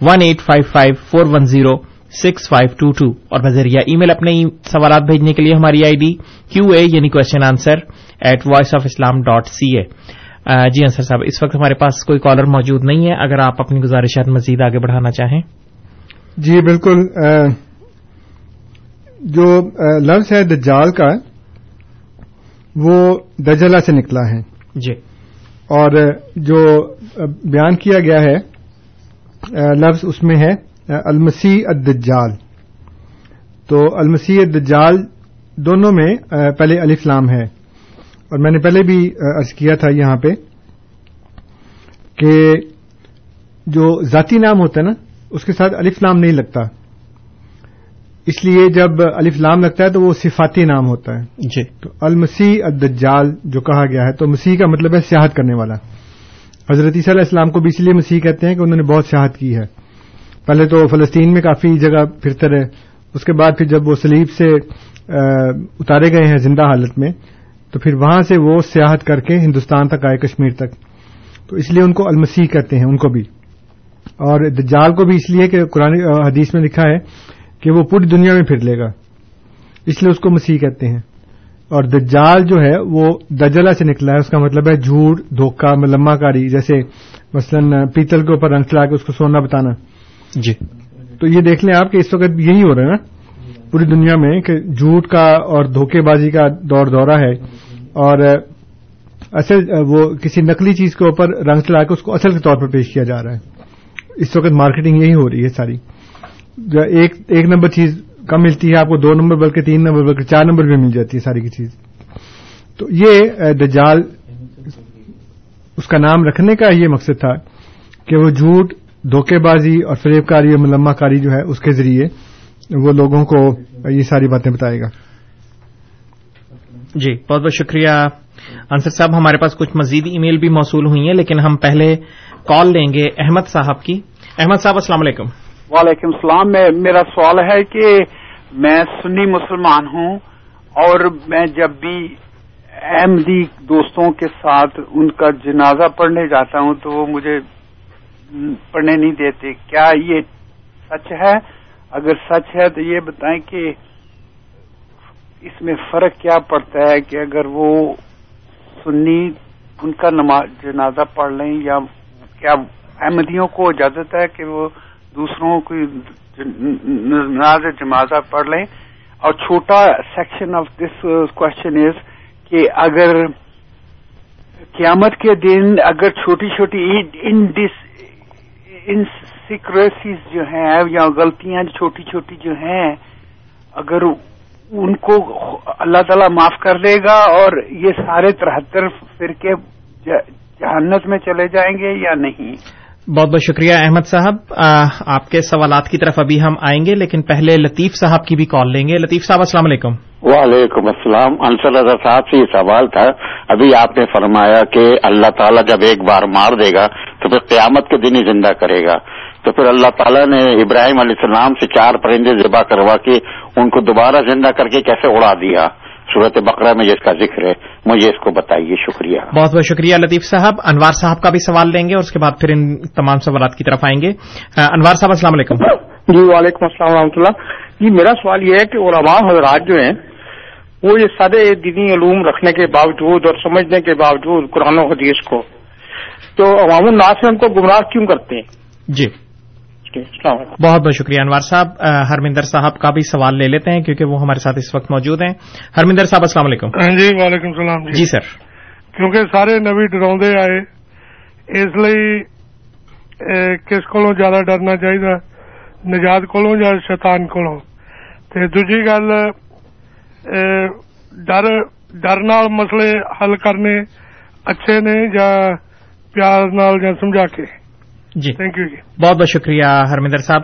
One eight five five four one zero six five two two اور بذریعہ ای میل اپنے سوالات بھیجنے کے لیے ہماری آئی ڈی کیو اے یعنی question answer at voice of Islam dot C A جی انصر صاحب اس وقت ہمارے پاس کوئی کالر موجود نہیں ہے اگر آپ اپنی گزارشات مزید آگے بڑھانا چاہیں۔ جی بالکل جو لفظ ہے دجال کا وہ دجلا سے نکلا ہے۔ جی۔ اور جو بیان کیا گیا ہے لفظ اس میں ہے۔ المسیح الدجال. تو المسیح الدجال دونوں میں پہلے الف لام ہے۔ اور میں نے پہلے بھی ارض کیا تھا یہاں پہ کہ جو ذاتی نام ہوتا ہے نا اس کے ساتھ الف نام نہیں لگتا۔ اس لیے جب الف لام لگتا ہے تو وہ صفاتی نام ہوتا ہے۔ جی۔ تو المسیح الدجال جو کہا گیا ہے تو مسیح کا مطلب ہے سیاحت کرنے والا۔ حضرت عیسیٰ علیہ السلام کو بھی اس لیے مسیح کہتے ہیں کہ انہوں نے بہت سیاحت کی ہے۔ پہلے تو فلسطین میں کافی جگہ پھرتے رہے۔ اس کے بعد پھر جب وہ سلیب سے اتارے گئے ہیں زندہ حالت میں، تو پھر وہاں سے وہ سیاحت کر کے ہندوستان تک آئے کشمیر تک۔ تو اس لیے ان کو المسیح کہتے ہیں، ان کو بھی۔ اور دجال کو بھی اس لیے کہ قرآن حدیث میں لکھا ہے کہ وہ پوری دنیا میں پھر لے گا۔ اس لیے اس کو مسیح کہتے ہیں۔ اور دجال جو ہے، وہ دجلا سے نکلا ہے۔ اس کا مطلب ہے جھوٹ، دھوکہ ملما کاری، جیسے مثلا پیتل کے اوپر رنگ چلا کے اس کو سونا بتانا۔ جی۔ تو یہ دیکھ لیں آپ کہ اس وقت یہی ہو رہا ہے نا؟ پوری دنیا میں کہ جھوٹ کا اور دھوکے بازی کا دور دورہ ہے اور اصل وہ کسی نقلی چیز کے اوپر رنگ چلا کے اس کو اصل کے طور پر پیش کیا جا رہا ہے۔ اس وقت مارکیٹنگ یہی ہو رہی ہے ساری۔ ایک ایک نمبر چیز کم ملتی ہے، آپ کو دو نمبر بلکہ تین نمبر بلکہ چار نمبر بھی مل جاتی ہے ساری کی چیز۔ تو یہ دجال، اس کا نام رکھنے کا یہ مقصد تھا کہ وہ جھوٹ دھوکے بازی اور فریب کاری اور ملما کاری جو ہے اس کے ذریعے وہ لوگوں کو یہ ساری باتیں بتائے گا۔ جی بہت بہت شکریہ۔ انصر صاحب ہمارے پاس کچھ مزید ای میل بھی موصول ہوئی ہیں لیکن ہم پہلے کال لیں گے احمد صاحب کی۔ احمد صاحب السلام علیکم۔ وعلیکم السلام۔ میں میرا سوال ہے کہ میں سنی مسلمان ہوں اور میں جب بھی احمدی دوستوں کے ساتھ ان کا جنازہ پڑھنے جاتا ہوں تو وہ مجھے پڑھنے نہیں دیتے۔ کیا یہ سچ ہے؟ اگر سچ ہے تو یہ بتائیں کہ اس میں فرق کیا پڑتا ہے کہ اگر وہ سنی، ان کا نماز، جنازہ پڑھ لیں یا کیا احمدیوں کو اجازت ہے کہ وہ دوسروں کی نماز جمازہ پڑھ لیں؟ اور چھوٹا section of this question is کہ اگر قیامت کے دن اگر چھوٹی چھوٹی ان دس انسیکریسیز جو ہیں یا غلطیاں چھوٹی چھوٹی جو ہیں، اگر ان کو اللہ تعالیٰ معاف کر دے گا اور یہ سارے ترہتر فرقے جہنت میں چلے جائیں گے یا نہیں؟ بہت بہت شکریہ احمد صاحب. آپ کے سوالات کی طرف ابھی ہم آئیں گے، لیکن پہلے لطیف صاحب کی بھی کال لیں گے۔ لطیف صاحب، السلام علیکم۔ وعلیکم السلام۔ انصر رضا صاحب سے یہ سوال تھا، ابھی آپ نے فرمایا کہ اللہ تعالیٰ جب ایک بار مار دے گا تو پھر قیامت کے دن ہی زندہ کرے گا۔ تو پھر اللہ تعالیٰ نے ابراہیم علیہ السلام سے چار پرندے ذبح کروا کے ان کو دوبارہ زندہ کر کے کیسے اڑا دیا؟ صورت بقرہ میں جس کا ذکر ہے مجھے اس کو بتائیے شکریہ۔ بہت بہت شکریہ لطیف صاحب۔ انوار صاحب کا بھی سوال لیں گے اور اس کے بعد پھر ان تمام سوالات کی طرف آئیں گے۔ انوار صاحب السلام علیکم۔ جی وعلیکم السلام ورحمۃ اللہ۔ جی میرا سوال یہ ہے کہ علماء حضرات جو ہیں وہ یہ سارے دینی علوم رکھنے کے باوجود اور سمجھنے کے باوجود قرآن و حدیث کو تو عوام الناس میں ان کو گمراہ کیوں کرتے ہیں؟ جی۔ بہت بہت شکریہ انوار صاحب۔ ہرمندر صاحب کا بھی سوال لے لیتے ہیں کیونکہ وہ ہمارے ساتھ اس وقت موجود ہیں۔ ہرمندر صاحب السلام علیکم۔ جی وعلیکم السلام جی۔ سر۔ کیونکہ سارے نبی ڈراؤ آئے اس لیے کس کو زیادہ ڈرنا چاہیے نجات کو یا شیطان کو دوجی گل ڈر ڈر نال مسئلے حل کرنے اچھے نے یا پیار نال یا سمجھا کے؟ جی۔ تھینک یو جی۔ بہت بہت شکریہ ہرمندر صاحب۔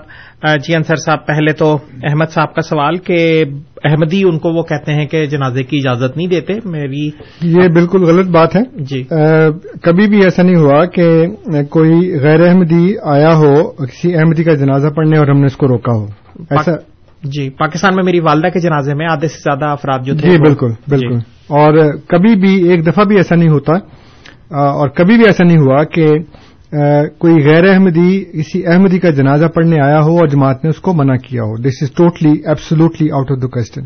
جی انصر صاحب پہلے تو احمد صاحب کا سوال کہ احمدی ان کو وہ کہتے ہیں کہ جنازے کی اجازت نہیں دیتے میری یہ بالکل غلط بات ہے۔ جی۔ کبھی بھی ایسا نہیں ہوا کہ کوئی غیر احمدی آیا ہو کسی احمدی کا جنازہ پڑھنے اور ہم نے اس کو روکا ہو۔ ایسا جی پاکستان میں میری والدہ کے جنازے میں آدھے سے زیادہ افراد جو تھے جی بالکل بالکل۔ اور کبھی بھی ایک دفعہ بھی ایسا نہیں ہوتا اور کبھی بھی ایسا نہیں ہوا کہ کوئی غیر احمدی کسی احمدی کا جنازہ پڑھنے آیا ہو اور جماعت نے اس کو منع کیا ہو this is totally absolutely out of the question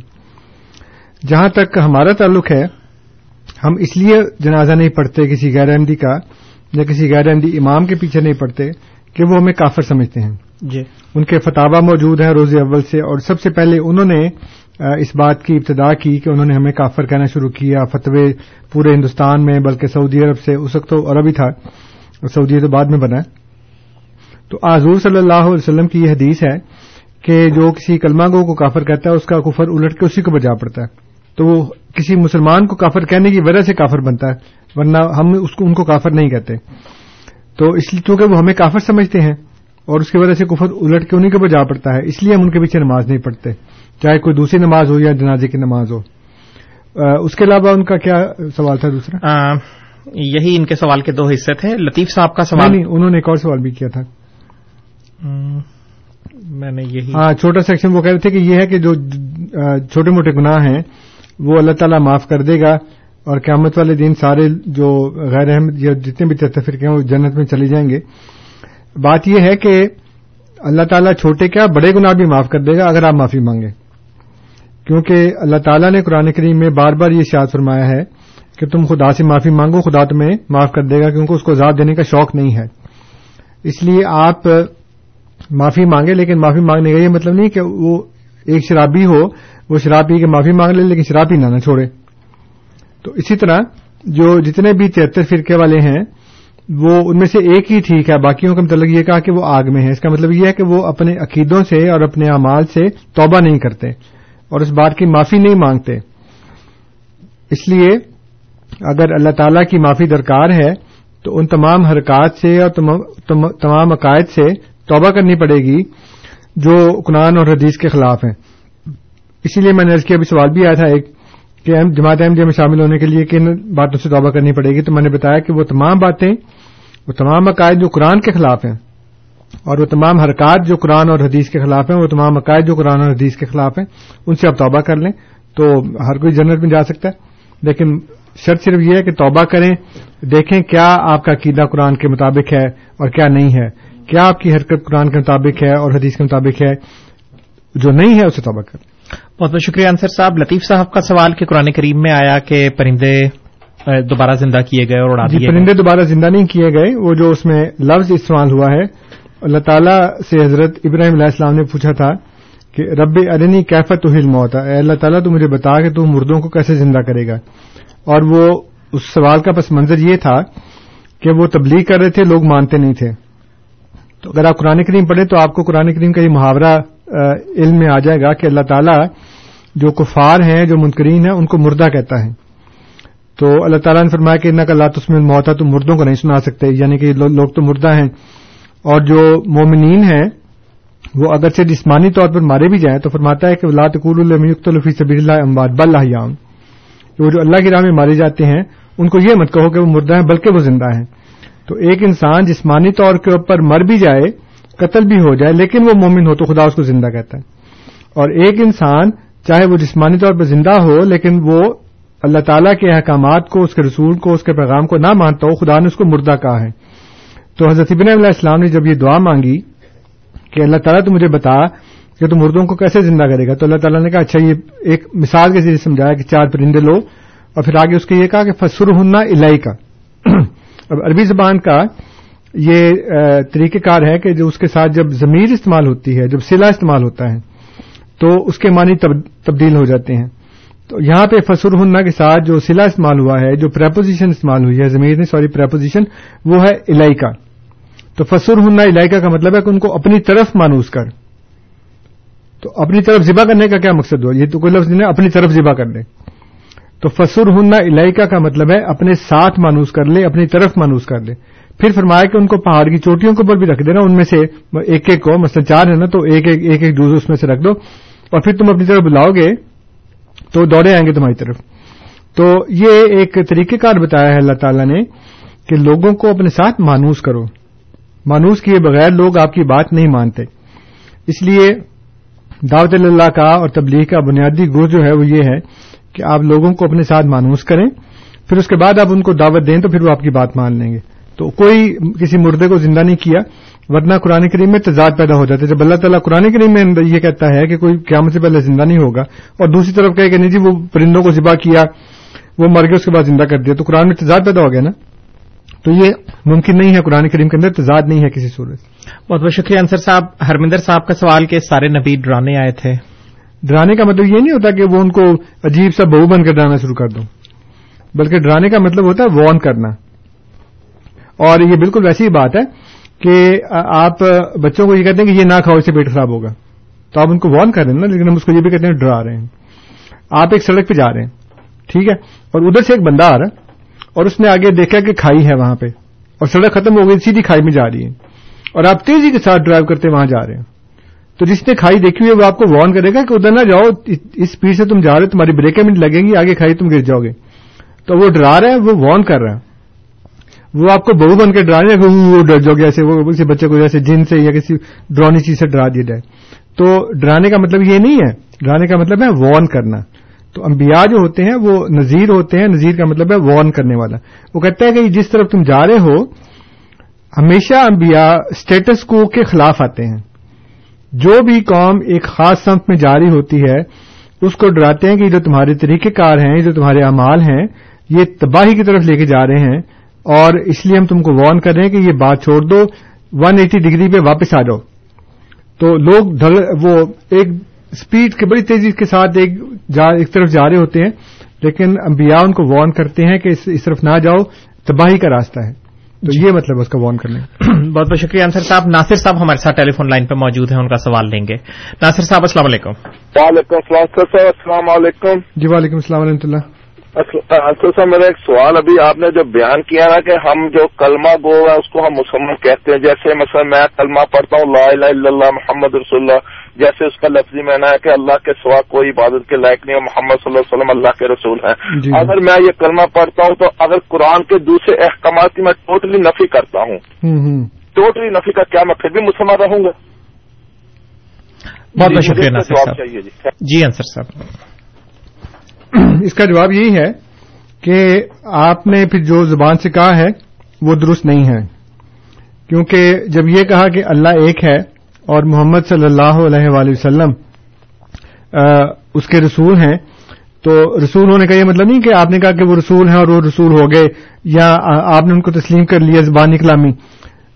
جہاں تک ہمارا تعلق ہے ہم اس لیے جنازہ نہیں پڑھتے کسی غیر احمدی کا یا کسی غیر احمدی امام کے پیچھے نہیں پڑھتے کہ وہ ہمیں کافر سمجھتے ہیں۔ جی۔ ان کے فتوا موجود ہیں روز اول سے اور سب سے پہلے انہوں نے اس بات کی ابتدا کی کہ انہوں نے ہمیں کافر کہنا شروع کیا فتوے پورے ہندوستان میں بلکہ سعودی عرب سے اس وقت تو عربی تھا۔ سعودی تو بعد میں بنا ہے۔ تو آزور صلی اللہ علیہ وسلم کی یہ حدیث ہے کہ جو کسی کلمہ گو کو کافر کہتا ہے، اس کا کفر الٹ کے اسی کو بجا پڑتا ہے۔ تو وہ کسی مسلمان کو کافر کہنے کی وجہ سے کافر بنتا ہے، ورنہ ہم اس کو، ان کو کافر نہیں کہتے۔ تو اس لیے چونکہ وہ ہمیں کافر سمجھتے ہیں اور اس کی وجہ سے کفر الٹ کے انہیں کے اوپر جا پڑتا ہے، اس لیے ہم ان کے پیچھے نماز نہیں پڑھتے۔ چاہے کوئی دوسری نماز ہو یا جنازے کی نماز ہو۔ اس کے علاوہ ان کا کیا سوال تھا دوسرا؟ یہی ان کے سوال کے دو حصے تھے۔ لطیف صاحب کا سوال نہیں انہوں نے ایک اور سوال بھی کیا تھا۔ میں نے یہی ہاں چھوٹا سیکشن وہ کہہ رہے تھے کہ یہ ہے کہ جو چھوٹے موٹے گناہ ہیں وہ اللہ تعالیٰ معاف کر دے گا اور قیامت والے دن سارے جو غیر احمد یا جتنے بھی فرقے ہیں وہ جنت میں چلے جائیں گے۔ بات یہ ہے کہ اللہ تعالیٰ چھوٹے کیا بڑے گناہ بھی معاف کر دے گا اگر آپ معافی مانگیں۔ کیونکہ اللہ تعالیٰ نے قرآن کریم میں بار بار یہ شاد فرمایا ہے کہ تم خدا سے معافی مانگو، خدا تمہیں معاف کر دے گا کیونکہ اس کو ذات دینے کا شوق نہیں ہے۔ اس لیے آپ معافی مانگے لیکن معافی مانگنے کا یہ مطلب نہیں کہ وہ ایک شرابی ہو، وہ شراب پی کے معافی مانگ لے لیکن شراب پینا نہ چھوڑے۔ تو اسی طرح جو جتنے بھی تہتر فرقے والے ہیں، وہ ان میں سے ایک ہی ٹھیک ہے، باقیوں کا مطلب یہ کہا کہ وہ آگ میں ہے اس کا مطلب یہ ہے کہ وہ اپنے عقیدوں سے اور اپنے اعمال سے توبہ نہیں کرتے اور اس بات کی معافی نہیں مانگتے۔ اس لیے اگر اللہ تعالی کی معافی درکار ہے، تو ان تمام حرکات سے اور تمام عقائد سے توبہ کرنی پڑے گی، جو قرآن اور حدیث کے خلاف ہیں۔ اسی لیے میں نے کیا، ابھی سوال بھی آیا تھا ایک، کہ جماعت احمدیہ میں شامل ہونے کے لیے کن باتوں سے توبہ کرنی پڑے گی؟ تو میں نے بتایا کہ وہ تمام باتیں، وہ تمام عقائد جو قرآن کے خلاف ہیں، اور وہ تمام حرکات جو قرآن اور حدیث کے خلاف ہیں، وہ تمام عقائد جو قرآن اور حدیث کے خلاف ہیں، ان سے آپ توبہ کر لیں۔ تو ہر کوئی جنت میں جا سکتا ہے، لیکن شرط صرف یہ ہے کہ توبہ کریں دیکھیں کیا آپ کا عقیدہ قرآن کے مطابق ہے اور کیا نہیں ہے۔ کیا آپ کی حرکت قرآن کے مطابق ہے اور حدیث کے مطابق ہے؟ جو نہیں ہے اسے توبہ کریں۔ بہت بہت شکریہ انصر صاحب۔ لطیف صاحب کا سوال کہ قرآن کریم میں آیا کہ پرندے دوبارہ زندہ کیے گئے اور اڑا جی پرندے دوبارہ زندہ نہیں کیے گئے وہ جو اس میں لفظ استعمال ہوا ہے۔ اللہ تعالیٰ سے حضرت ابراہیم علیہ السلام نے پوچھا تھا کہ رب ارنی کیفت ہل موت اے اللہ تعالیٰ تو مجھے بتا کہ تو مردوں کو کیسے زندہ کرے گا؟ اور وہ اس سوال کا پس منظر یہ تھا کہ وہ تبلیغ کر رہے تھے، لوگ مانتے نہیں تھے۔ تو اگر آپ قرآن کریم پڑھیں تو آپ کو قرآن کریم کا یہ محاورہ علم میں آ جائے گا کہ اللہ تعالیٰ جو کفار ہیں، جو منکرین ہیں، ان کو مردہ کہتا ہے۔ تو اللہ تعالیٰ نے فرمایا کہ ان کا اللہ تسم موتا تو مردوں کو نہیں سنا سکتے یعنی کہ لوگ تو مردہ ہیں۔ اور جو مومنین ہیں، وہ اگر سے جسمانی طور پر مارے بھی جائیں تو فرماتا ہے کہ اللہ تقول الفی سبی اللہ امباد وہ جو اللہ کی راہ میں مارے جاتے ہیں، ان کو یہ مت کہو کہ وہ مردہ ہیں، بلکہ وہ زندہ ہیں۔ تو ایک انسان جسمانی طور کے اوپر مر بھی جائے، قتل بھی ہو جائے، لیکن وہ مومن ہو تو خدا اس کو زندہ کہتا ہے۔ اور ایک انسان چاہے وہ جسمانی طور پر زندہ ہو، لیکن وہ اللہ تعالیٰ کے احکامات کو، اس کے رسول کو، اس کے پیغام کو نہ مانتا ہو، خدا نے اس کو مردہ کہا ہے۔ تو حضرت ابن علیہ السلام نے جب یہ دعا مانگی کہ اللہ تعالیٰ تو مجھے بتا کہ تو مردوں کو کیسے زندہ کرے گا؟ تو اللہ تعالیٰ نے کہا اچھا یہ ایک مثال کے ذریعے سمجھایا کہ چار پرندے لو۔ اور پھر آگے اس کے یہ کہا کہ فسر ہننا الہی کا اب عربی زبان کا یہ طریقہ کار ہے کہ جو اس کے ساتھ جب ضمیر استعمال ہوتی ہے، جب سلا استعمال ہوتا ہے، تو اس کے معنی تبدیل ہو جاتے ہیں۔ تو یہاں پہ فسر ہننا کے ساتھ جو سلا استعمال ہوا ہے، جو پریپوزیشن استعمال ہوئی ہے زمیر نے سوری پریپوزیشن وہ ہے الہی کا تو فسر ہننا الہی کا مطلب ہے کہ ان کو اپنی طرف مانوس کر۔ تو اپنی طرف ذبح کرنے کا کیا مقصد ہوا؟ یہ تو کوئی لفظ نہیں اپنی طرف ذبح کر لے تو فسر ہننا الہیکا کا مطلب ہے، اپنے ساتھ مانوس کر لے، اپنی طرف مانوس کر لے۔ پھر فرمایا کہ ان کو پہاڑ کی چوٹیوں کے اوپر بھی رکھ دینا، ان میں سے ایک ایک کو، مثلا چار ہے نا، تو ایک ایک ایک ایک جوز اس میں سے رکھ دو۔ اور پھر تم اپنی طرف بلاؤ گے، تو دوڑے آئیں گے تمہاری طرف۔ تو یہ ایک طریقہ کار بتایا ہے اللہ تعالیٰ نے کہ لوگوں کو اپنے ساتھ مانوس کرو۔ مانوس کیے بغیر لوگ آپ کی بات نہیں مانتے۔ اس لیے دعوت اللہ کا اور تبلیغ کا بنیادی گر جو ہے وہ یہ ہے کہ آپ لوگوں کو اپنے ساتھ مانوس کریں، پھر اس کے بعد آپ ان کو دعوت دیں تو پھر وہ آپ کی بات مان لیں گے۔ تو کوئی کسی مردے کو زندہ نہیں کیا، ورنہ قرآن کریم میں تضاد پیدا ہو جاتا ہے جب اللہ تعالیٰ قرآن کریم میں یہ کہتا ہے کہ کوئی قیامت سے پہلے زندہ نہیں ہوگا اور دوسری طرف کہے کہ نہیں جی وہ پرندوں کو ذبح کیا، وہ مر گئے، اس کے بعد زندہ کر دیا، تو قرآن میں تضاد پیدا ہو گیا نا؟ تو یہ ممکن نہیں ہے قرآن کریم کے اندر تضاد نہیں ہے کسی صورت بہت بہت شکریہ انصر صاحب۔ ہرمندر صاحب کا سوال کہ سارے نبی ڈرانے آئے تھے۔ ڈرانے کا مطلب یہ نہیں ہوتا کہ وہ ان کو عجیب سا بہو بن کر ڈرانا شروع کر دوں بلکہ ڈرانے کا مطلب ہوتا ہے وارن کرنا۔ اور یہ بالکل ویسی ہی بات ہے کہ آپ بچوں کو یہ کہتے ہیں کہ یہ نہ کھاؤ اس سے پیٹ خراب ہوگا۔ تو آپ ان کو وارن کر رہے ہیں نا لیکن ہم اس کو یہ بھی کہتے ہیں ڈرا رہے ہیں۔ آپ ایک سڑک پہ جا رہے ہیں ٹھیک ہے؟ اور ادھر سے ایک بندہ آ رہا اور اس نے آگے دیکھا کہ کھائی ہے وہاں پہ اور سڑک ختم ہو گئی، سیدھی کھائی میں جا رہی ہے اور آپ تیزی کے ساتھ ڈرائیو کرتے وہاں جا رہے ہیں۔ تو جس نے کھائی دیکھی ہوئی وہ آپ کو وارن کرے گا کہ ادھر نہ جاؤ، اس اسپیڈ سے تم جا رہے تمہاری بریکیں بھی لگیں گی، آگے کھائی تم گر جاؤ گے۔ تو وہ ڈرا رہا ہے، وہ وارن کر رہا ہے۔ وہ آپ کو بہو بن کے ڈرا رہے ہیں وہ ڈر جاؤ گے، ایسے وہ کسی بچے کو جیسے جن سے یا کسی ڈرونی چیز سے ڈرا دیا جائے۔ تو ڈرانے کا مطلب یہ نہیں ہے، ڈرانے کا مطلب ہے وارن کرنا۔ تو انبیاء جو ہوتے ہیں وہ نذیر ہوتے ہیں، نذیر کا مطلب ہے وارن کرنے والا۔ وہ کہتا ہے کہ جس طرف تم جا رہے ہو، ہمیشہ انبیاء اسٹیٹس کو کے خلاف آتے ہیں۔ جو بھی قوم ایک خاص سمت میں جاری ہوتی ہے، اس کو ڈراتے ہیں کہ جو تمہارے طریقہ کار ہیں جو تمہارے اعمال ہیں، یہ تباہی کی طرف لے کے جا رہے ہیں اور اس لیے ہم تم کو وارن کر رہے ہیں کہ یہ بات چھوڑ دو ون ایٹی ڈگری پہ واپس آ جاؤ۔ تو لوگ وہ ایک اسپیڈ کے بڑی تیزی کے ساتھ ایک, ایک طرف جا رہے ہوتے ہیں لیکن انبیاء ان کو وارن کرتے ہیں کہ اس طرف نہ جاؤ تباہی کا راستہ ہے۔ تو یہ مطلب اس کا وارن کرنے *coughs* بہت بہت شکریہ انصر صاحب۔ ناصر صاحب ہمارے ساتھ ٹیلی فون لائن پہ موجود ہیں ان کا سوال لیں گے۔ ناصر صاحب السلام علیکم۔ وعلیکم السلام السلام علیکم۔ جی وعلیکم السلام ورحمۃ اللہ۔ میرا ایک سوال ابھی آپ نے جو بیان کیا نا کہ ہم جو کلمہ گو ہے اس کو ہم مسلمان کہتے ہیں جیسے مثلا میں کلمہ پڑھتا ہوں لا الہ الا اللہ محمد رسول اللہ جیسے اس کا لفظی معنی ہے کہ اللہ کے سوا کوئی عبادت کے لائق نہیں ہے محمد صلی اللہ علیہ وسلم اللہ کے رسول ہیں۔ جی اگر میں یہ کلمہ پڑھتا ہوں تو اگر قرآن کے دوسرے احکامات کی میں ٹوٹلی نفی کرتا ہوں۔ ٹوٹلی نفی کا کیا میں پھر بھی مسلمان رہوں گا؟ بہت بہت شکریہ جی۔ جی انصر صاحب۔ *clears throat* اس کا جواب یہی ہے کہ آپ نے پھر جو زبان سے کہا ہے، وہ درست نہیں ہے۔ کیونکہ جب یہ کہا کہ اللہ ایک ہے اور محمد صلی اللہ علیہ وآلہ وسلم اس کے رسول ہیں، تو رسول ہونے کا یہ مطلب نہیں کہ آپ نے کہا کہ وہ رسول ہیں اور وہ رسول ہو گئے یا آپ نے ان کو تسلیم کر لیا زبان کلامی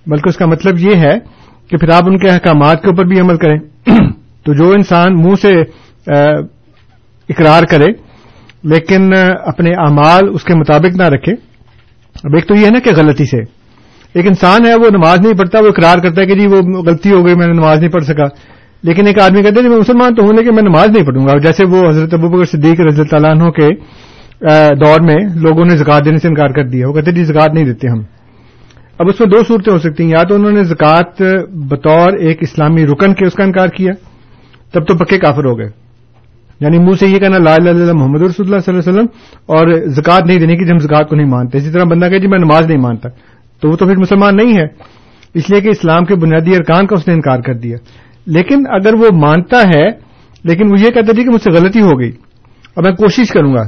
بلکہ اس کا مطلب یہ ہے کہ پھر آپ ان کے احکامات کے اوپر بھی عمل کریں۔ *clears throat* تو جو انسان منہ سے اقرار کرے لیکن اپنے اعمال اس کے مطابق نہ رکھے۔ اب ایک تو یہ ہے نا کہ غلطی سے۔ ایک انسان ہے، وہ نماز نہیں پڑھتا، وہ اقرار کرتا ہے کہ جی وہ غلطی ہو گئی، میں نے نماز نہیں پڑھ سکا۔ لیکن ایک آدمی کہتا ہے جی میں مسلمان تو ہوں، لیکن میں نماز نہیں پڑھوں گا۔ جیسے وہ حضرت ابو بکر صدیق رضی اللہ عنہ کے دور میں لوگوں نے زکات دینے سے انکار کر دیا۔ وہ کہتے جی زکات نہیں دیتے ہم۔ اب اس میں دو صورتیں ہو سکتی ہیں۔ یا تو انہوں نے زکات بطور ایک اسلامی رکن کے اس کا انکار کیا، تب تو پکے کافر ہو گئے۔ یعنی منہ سے یہ کہنا لا اللہ محمد رسول اللہ صلی اللہ علیہ وسلم اور زکات نہیں دینے کی جب زکات کو نہیں مانتے۔ اسی طرح بندہ کہ جی میں نماز نہیں مانتا۔ تو وہ تو پھر مسلمان نہیں ہے۔ اس لیے کہ اسلام کے بنیادی ارکان کا اس نے انکار کر دیا۔ لیکن اگر وہ مانتا ہے، لیکن وہ یہ کہتا تھی جی کہ مجھ سے غلطی ہو گئی اور میں کوشش کروں گا۔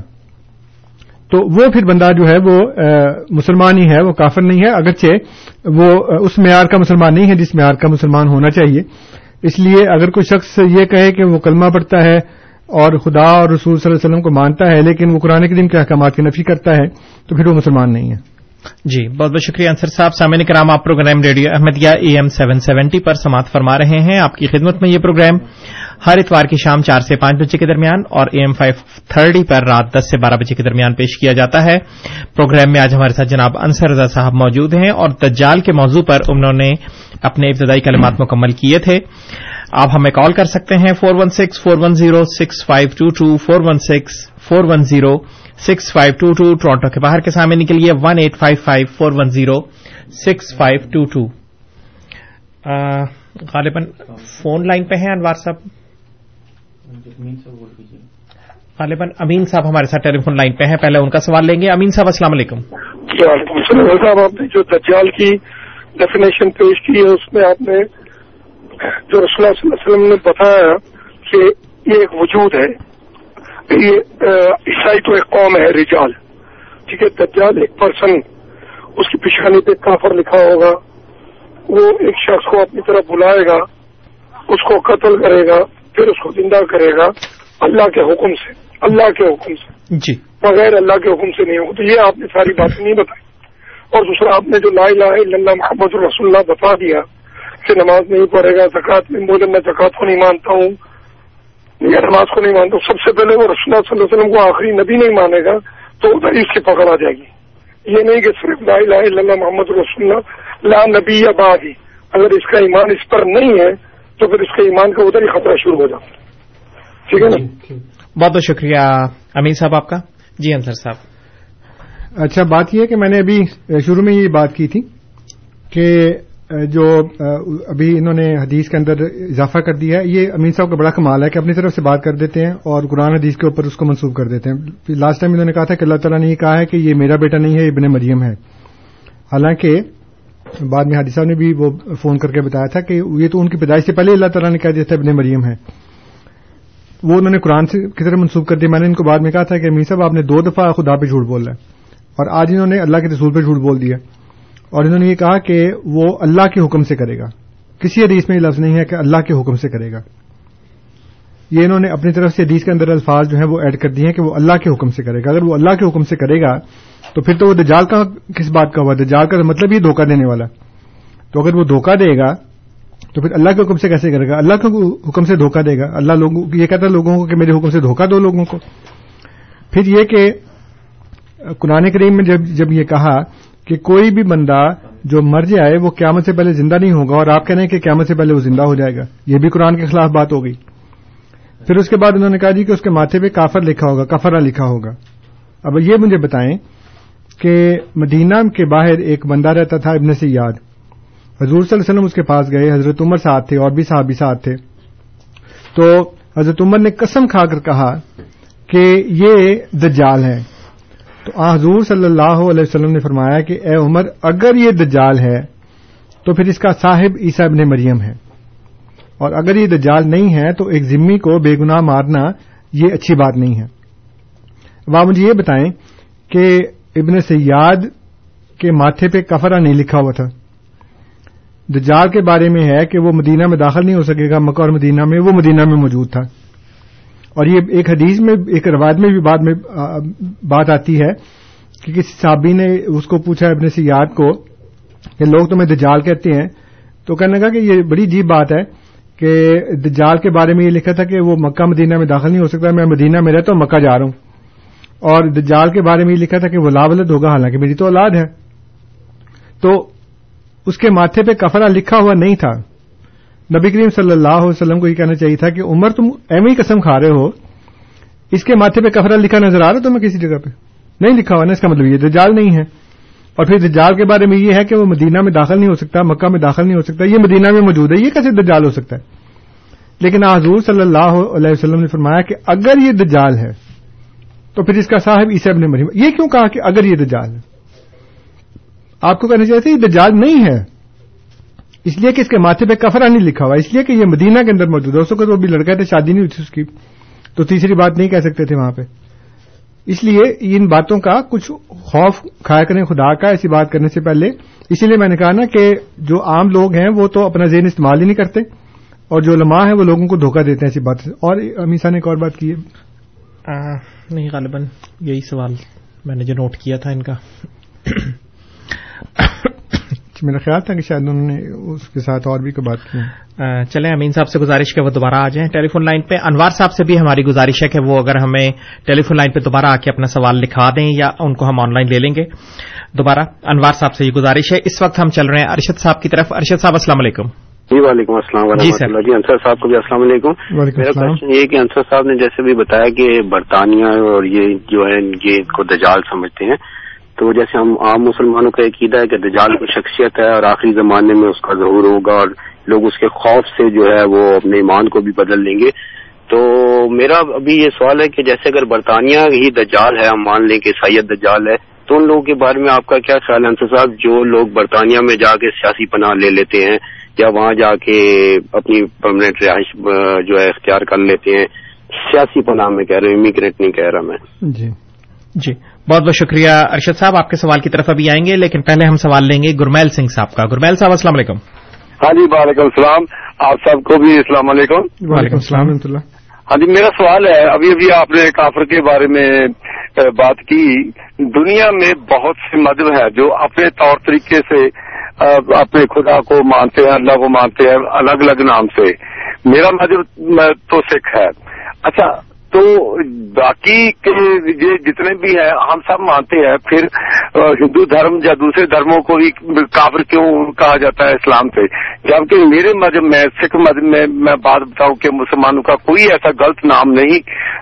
تو وہ پھر بندہ جو ہے وہ مسلمان ہی ہے، وہ کافر نہیں ہے۔ اگرچہ وہ اس معیار کا مسلمان نہیں ہے جس معیار کا مسلمان ہونا چاہیے۔ اس لیے اگر کوئی شخص یہ کہے کہ وہ کلمہ پڑھتا ہے اور خدا اور رسول صلی اللہ علیہ وسلم کو مانتا ہے، لیکن وہ قرآن کریم کے احکامات کی نفی کرتا ہے، تو پھر وہ مسلمان نہیں ہے۔ جی بہت بہت شکریہ انصر صاحب۔ سامعین کرام، آپ program radio Ahmadiyya A M seven seventy پر سماعت فرما رہے ہیں۔ آپ کی خدمت میں یہ پروگرام ہر اتوار کی شام چار سے پانچ بجے کے درمیان اور اے ایم فائیو تھرٹی پر رات دس سے بارہ بجے کے درمیان پیش کیا جاتا ہے۔ پروگرام میں آج ہمارے ساتھ جناب انصر رضا صاحب موجود ہیں اور دجال کے موضوع پر انہوں نے اپنے ابتدائی کلمات مکمل کیے تھے۔ آپ ہمیں کال کر سکتے ہیں four one six, four one zero, six five two two, four one six, four one zero, six five two two Toronto کے باہر کے سامنے کے لیے one eight five five, four one zero, six five two two. غالباً فون لائن پہ ہیں انوار صاحب؟ غالباً امین صاحب ہمارے ساتھ ٹیلی فون لائن پہ ہیں، پہلے ان کا سوال لیں گے۔ امین صاحب، السلام علیکم۔ وعلیکم السلام۔ صاحب، آپ نے جو دجال کی ڈیفینیشن پیش کی ہے، اس میں آپ نے جو رسول اللہ صلی اللہ علیہ وسلم نے بتایا کہ یہ ایک وجود ہے یہ عیسائی تو ایک قوم ہے رجال۔ ٹھیک ہے دجال ایک پرسن اس کی پیشانی پہ کافر لکھا ہوگا۔ وہ ایک شخص کو اپنی طرف بلائے گا اس کو قتل کرے گا پھر اس کو زندہ کرے گا اللہ کے حکم سے اللہ کے حکم سے۔ جی۔ بغیر اللہ کے حکم سے نہیں ہوگا تو یہ آپ نے ساری باتیں نہیں بتائی۔ اور دوسرا آپ نے جو لا الہ الا اللہ محمد الرسول اللہ بتا دیا کہ نماز نہیں پڑھے گا زکات میں بولے میں زکات کو نہیں مانتا ہوں یا نماز کو نہیں مانتا سب سے پہلے وہ رسول اللہ صلی اللہ علیہ وسلم کو آخری نبی نہیں مانے گا تو ادھر اس کی پکڑ آ جائے گی۔ یہ نہیں کہ صرف لا الہ الا اللہ محمد رسول اللہ لا نبی یا بعد ہی اگر اس کا ایمان اس پر نہیں ہے تو پھر اس کے ایمان کا ادھر ہی خطرہ شروع ہو جاتا ٹھیک ہے نا؟ بہت بہت شکریہ امین صاحب آپ کا۔ جی انصر صاحب۔ اچھا بات یہ ہے کہ میں نے ابھی شروع میں یہ بات کی تھی کہ جو ابھی انہوں نے حدیث کے اندر اضافہ کر دیا ہے، یہ امین صاحب کا بڑا کمال ہے کہ اپنی طرف سے بات کر دیتے ہیں اور قرآن حدیث کے اوپر اس کو منسوخ کر دیتے ہیں۔ لاسٹ ٹائم انہوں نے کہا تھا کہ اللہ تعالیٰ نے یہ کہا ہے کہ یہ میرا بیٹا نہیں ہے، یہ ابن مریم ہے۔ حالانکہ بعد میں حادثہ نے بھی وہ فون کر کے بتایا تھا کہ یہ تو ان کی پیدائش سے پہلے اللہ تعالیٰ نے کہہ دیا تھا ابن مریم ہے۔ وہ انہوں نے قرآن سے کی طرح منسوخ کر دیا۔ میں نے ان کو بعد میں کہا تھا کہ امین صاحب، آپ نے دو دفعہ خدا پہ جھوٹ بول ہے اور آج انہوں نے اللہ کے رسول پہ جھوٹ بول دیا۔ اور انہوں نے یہ کہا کہ وہ اللہ کے حکم سے کرے گا۔ کسی حدیث میں یہ لفظ نہیں ہے کہ اللہ کے حکم سے کرے گا۔ یہ انہوں نے اپنی طرف سے حدیث کے اندر الفاظ جو ہیں وہ ایڈ کر دیے ہیں کہ وہ اللہ کے حکم سے کرے گا۔ اگر وہ اللہ کے حکم سے کرے گا، تو پھر تو وہ دجال کا کس بات کا ہوا؟ دجال کا مطلب یہ دھوکہ دینے والا۔ تو اگر وہ دھوکہ دے گا، تو پھر اللہ کے حکم سے کیسے کرے گا؟ اللہ کے حکم سے دھوکہ دے گا۔ اللہ لوگوں، یہ کہتا ہے لوگوں کو کہ میرے حکم سے دھوکہ دو لوگوں کو۔ پھر یہ کہ قرآن کریم میں جب جب یہ کہا کہ کوئی بھی بندہ جو مر جائے، وہ قیامت سے پہلے زندہ نہیں ہوگا اور آپ کہہ رہے ہیں کہ قیامت سے پہلے وہ زندہ ہو جائے گا۔ یہ بھی قرآن کے خلاف بات ہو گئی پھر اس کے بعد انہوں نے کہا جی کہ اس کے ماتھے پہ کافر لکھا ہوگا کفرا لکھا ہوگا۔ اب یہ مجھے بتائیں کہ مدینہ کے باہر ایک بندہ رہتا تھا ابن سے یاد حضور صلی اللہ علیہ وسلم اس کے پاس گئے، حضرت عمر ساتھ تھے اور بھی صحابی ساتھ تھے۔ تو حضرت عمر نے قسم کھا کر کہا کہ یہ دجال ہے تو حضور صلی اللہ علیہ وسلم نے فرمایا کہ اے عمر، اگر یہ دجال ہے، تو پھر اس کا صاحب عیسیٰ ابن مریم ہے۔ اور اگر یہ دجال نہیں ہے، تو ایک ذمی کو بے گناہ مارنا یہ اچھی بات نہیں ہے۔ اب آپ مجھے یہ بتائیں کہ ابن سیاد کے ماتھے پہ کفرا نہیں لکھا ہوا تھا۔ دجال کے بارے میں ہے کہ وہ مدینہ میں داخل نہیں ہو سکے گا، مکہ اور مدینہ میں وہ مدینہ میں موجود تھا۔ اور یہ ایک حدیث میں، ایک روایت میں بھی بعد میں بات آتی ہے کہ کسی صحابی نے اس کو پوچھا ابن سیاد کو کہ لوگ تمہیں دجال کہتے ہیں؟ تو کہنے لگا کہ یہ بڑی عجیب بات ہے کہ دجال کے بارے میں یہ لکھا تھا کہ وہ مکہ مدینہ میں داخل نہیں ہو سکتا، میں مدینہ میں رہتا ہوں مکہ جا رہا ہوں۔ اور دجال کے بارے میں یہ لکھا تھا کہ وہ لاولد ہوگا، حالانکہ میری تو اولاد ہے۔ تو اس کے ماتھے پہ کفرا لکھا ہوا نہیں تھا۔ نبی کریم صلی اللہ علیہ وسلم کو یہ کہنا چاہیے تھا کہ عمر، تم ایم ہی قسم کھا رہے ہو، اس کے ماتھے پہ کفرا لکھا نظر آ رہا تمہیں کسی جگہ پہ؟ نہیں لکھا ہوا نا، اس کا مطلب یہ دجال نہیں ہے۔ اور پھر دجال کے بارے میں یہ ہے کہ وہ مدینہ میں داخل نہیں ہو سکتا، مکہ میں داخل نہیں ہو سکتا، یہ مدینہ میں موجود ہے، یہ کیسے دجال ہو سکتا ہے؟ لیکن حضور صلی اللہ علیہ وسلم نے فرمایا کہ اگر یہ دجال ہے، تو پھر اس کا صاحب عیسی ابن مریم، یہ کیوں کہا کہ اگر یہ دجال ہے؟ آپ کو کہنا چاہیے یہ دجال نہیں ہے۔ اس لیے کہ اس کے ماتھے پہ کفرا نہیں لکھا ہوا، اس لیے کہ یہ مدینہ کے اندر موجود ہے۔ اس وقت وہ بھی لڑکا تھا شادی نہیں ہوئی تھی اس کی۔ تو تیسری بات نہیں کہہ سکتے تھے وہاں پہ۔ اس لیے ان باتوں کا کچھ خوف کھایا کریں، خدا کا ایسی بات کرنے سے پہلے۔ اسی لیے میں نے کہا نا کہ جو عام لوگ ہیں، وہ تو اپنا ذہن استعمال ہی نہیں کرتے۔ اور جو لمحہ ہیں، وہ لوگوں کو دھوکہ دیتے ہیں ایسی بات سے۔ اور امیسا نے ایک اور بات کی ہے۔ نہیں، غالباً یہی سوال میں نے جو نوٹ کیا تھا ان کا۔ میرا خیال تھا کہ شاید انہوں نے اس کے ساتھ اور بھی کوئی بات کی چلیں امین صاحب سے گزارش کہ وہ دوبارہ آ جائیں۔ ٹیلی فون لائن پہ انوار صاحب سے بھی ہماری گزارش ہے کہ وہ اگر ہمیں ٹیلی فون لائن پہ دوبارہ آ کے اپنا سوال لکھوا دیں یا ان کو ہم آن لائن لے لیں گے۔ دوبارہ انوار صاحب سے یہ گزارش ہے۔ اس وقت ہم چل رہے ہیں ارشد صاحب کی طرف۔ ارشد صاحب السلام علیکم۔ جی وعلیکم السلام ورحمۃ اللہ۔ جی انصر صاحب کو بھی السلام علیکم۔ میرا کوشچن یہ کہ انصر صاحب نے جیسے بھی بتایا کہ برطانیہ اور یہ جو ہے یہ کو دجال سمجھتے ہیں۔ تو جیسے ہم عام مسلمانوں کا عقیدہ ہے کہ دجال کی شخصیت ہے اور آخری زمانے میں اس کا ظہور ہوگا اور لوگ اس کے خوف سے جو ہے وہ اپنے ایمان کو بھی بدل لیں گے۔ تو میرا ابھی یہ سوال ہے کہ جیسے اگر برطانیہ ہی دجال ہے، ہم مان لیں کہ سید دجال ہے، تو ان لوگوں کے بارے میں آپ کا کیا خیال ہے؟ انصر صاحب، جو لوگ برطانیہ میں جا کے سیاسی پناہ لے لیتے ہیں یا وہاں جا کے اپنی پرماننٹ رہائش جو ہے اختیار کر لیتے ہیں، سیاسی پناہ میں کہہ رہا ہوں امیگریٹ نہیں کہہ رہا میں۔ جی جی۔ بہت بہت شکریہ ارشد صاحب آپ کے سوال کی طرف ابھی آئیں گے لیکن پہلے ہم سوال لیں گے گرمیل سنگھ صاحب کا۔ گرمیل صاحب السلام علیکم۔ ہاں جی وعلیکم السلام۔ آپ سب کو بھی السلام علیکم۔ وعلیکم السلام ورحمۃ اللہ۔ ہاں جی میرا سوال ہے ابھی ابھی آپ نے کافر کے بارے میں بات کی۔ دنیا میں بہت سے مذہب ہے جو اپنے طور طریقے سے اپنے خدا کو مانتے ہیں اللہ کو مانتے ہیں الگ الگ نام سے۔ میرا مذہب تو سکھ ہے۔ اچھا تو باقی کے یہ جتنے بھی ہیں، ہم سب مانتے ہیں، پھر ہندو دھرم یا دوسرے دھرموں کو بھی کافر کیوں کہا جاتا ہے اسلام سے؟ جبکہ میرے مذہب میں، سکھ مذہب میں میں بات بتاؤں کہ مسلمانوں کا کوئی ایسا غلط نام نہیں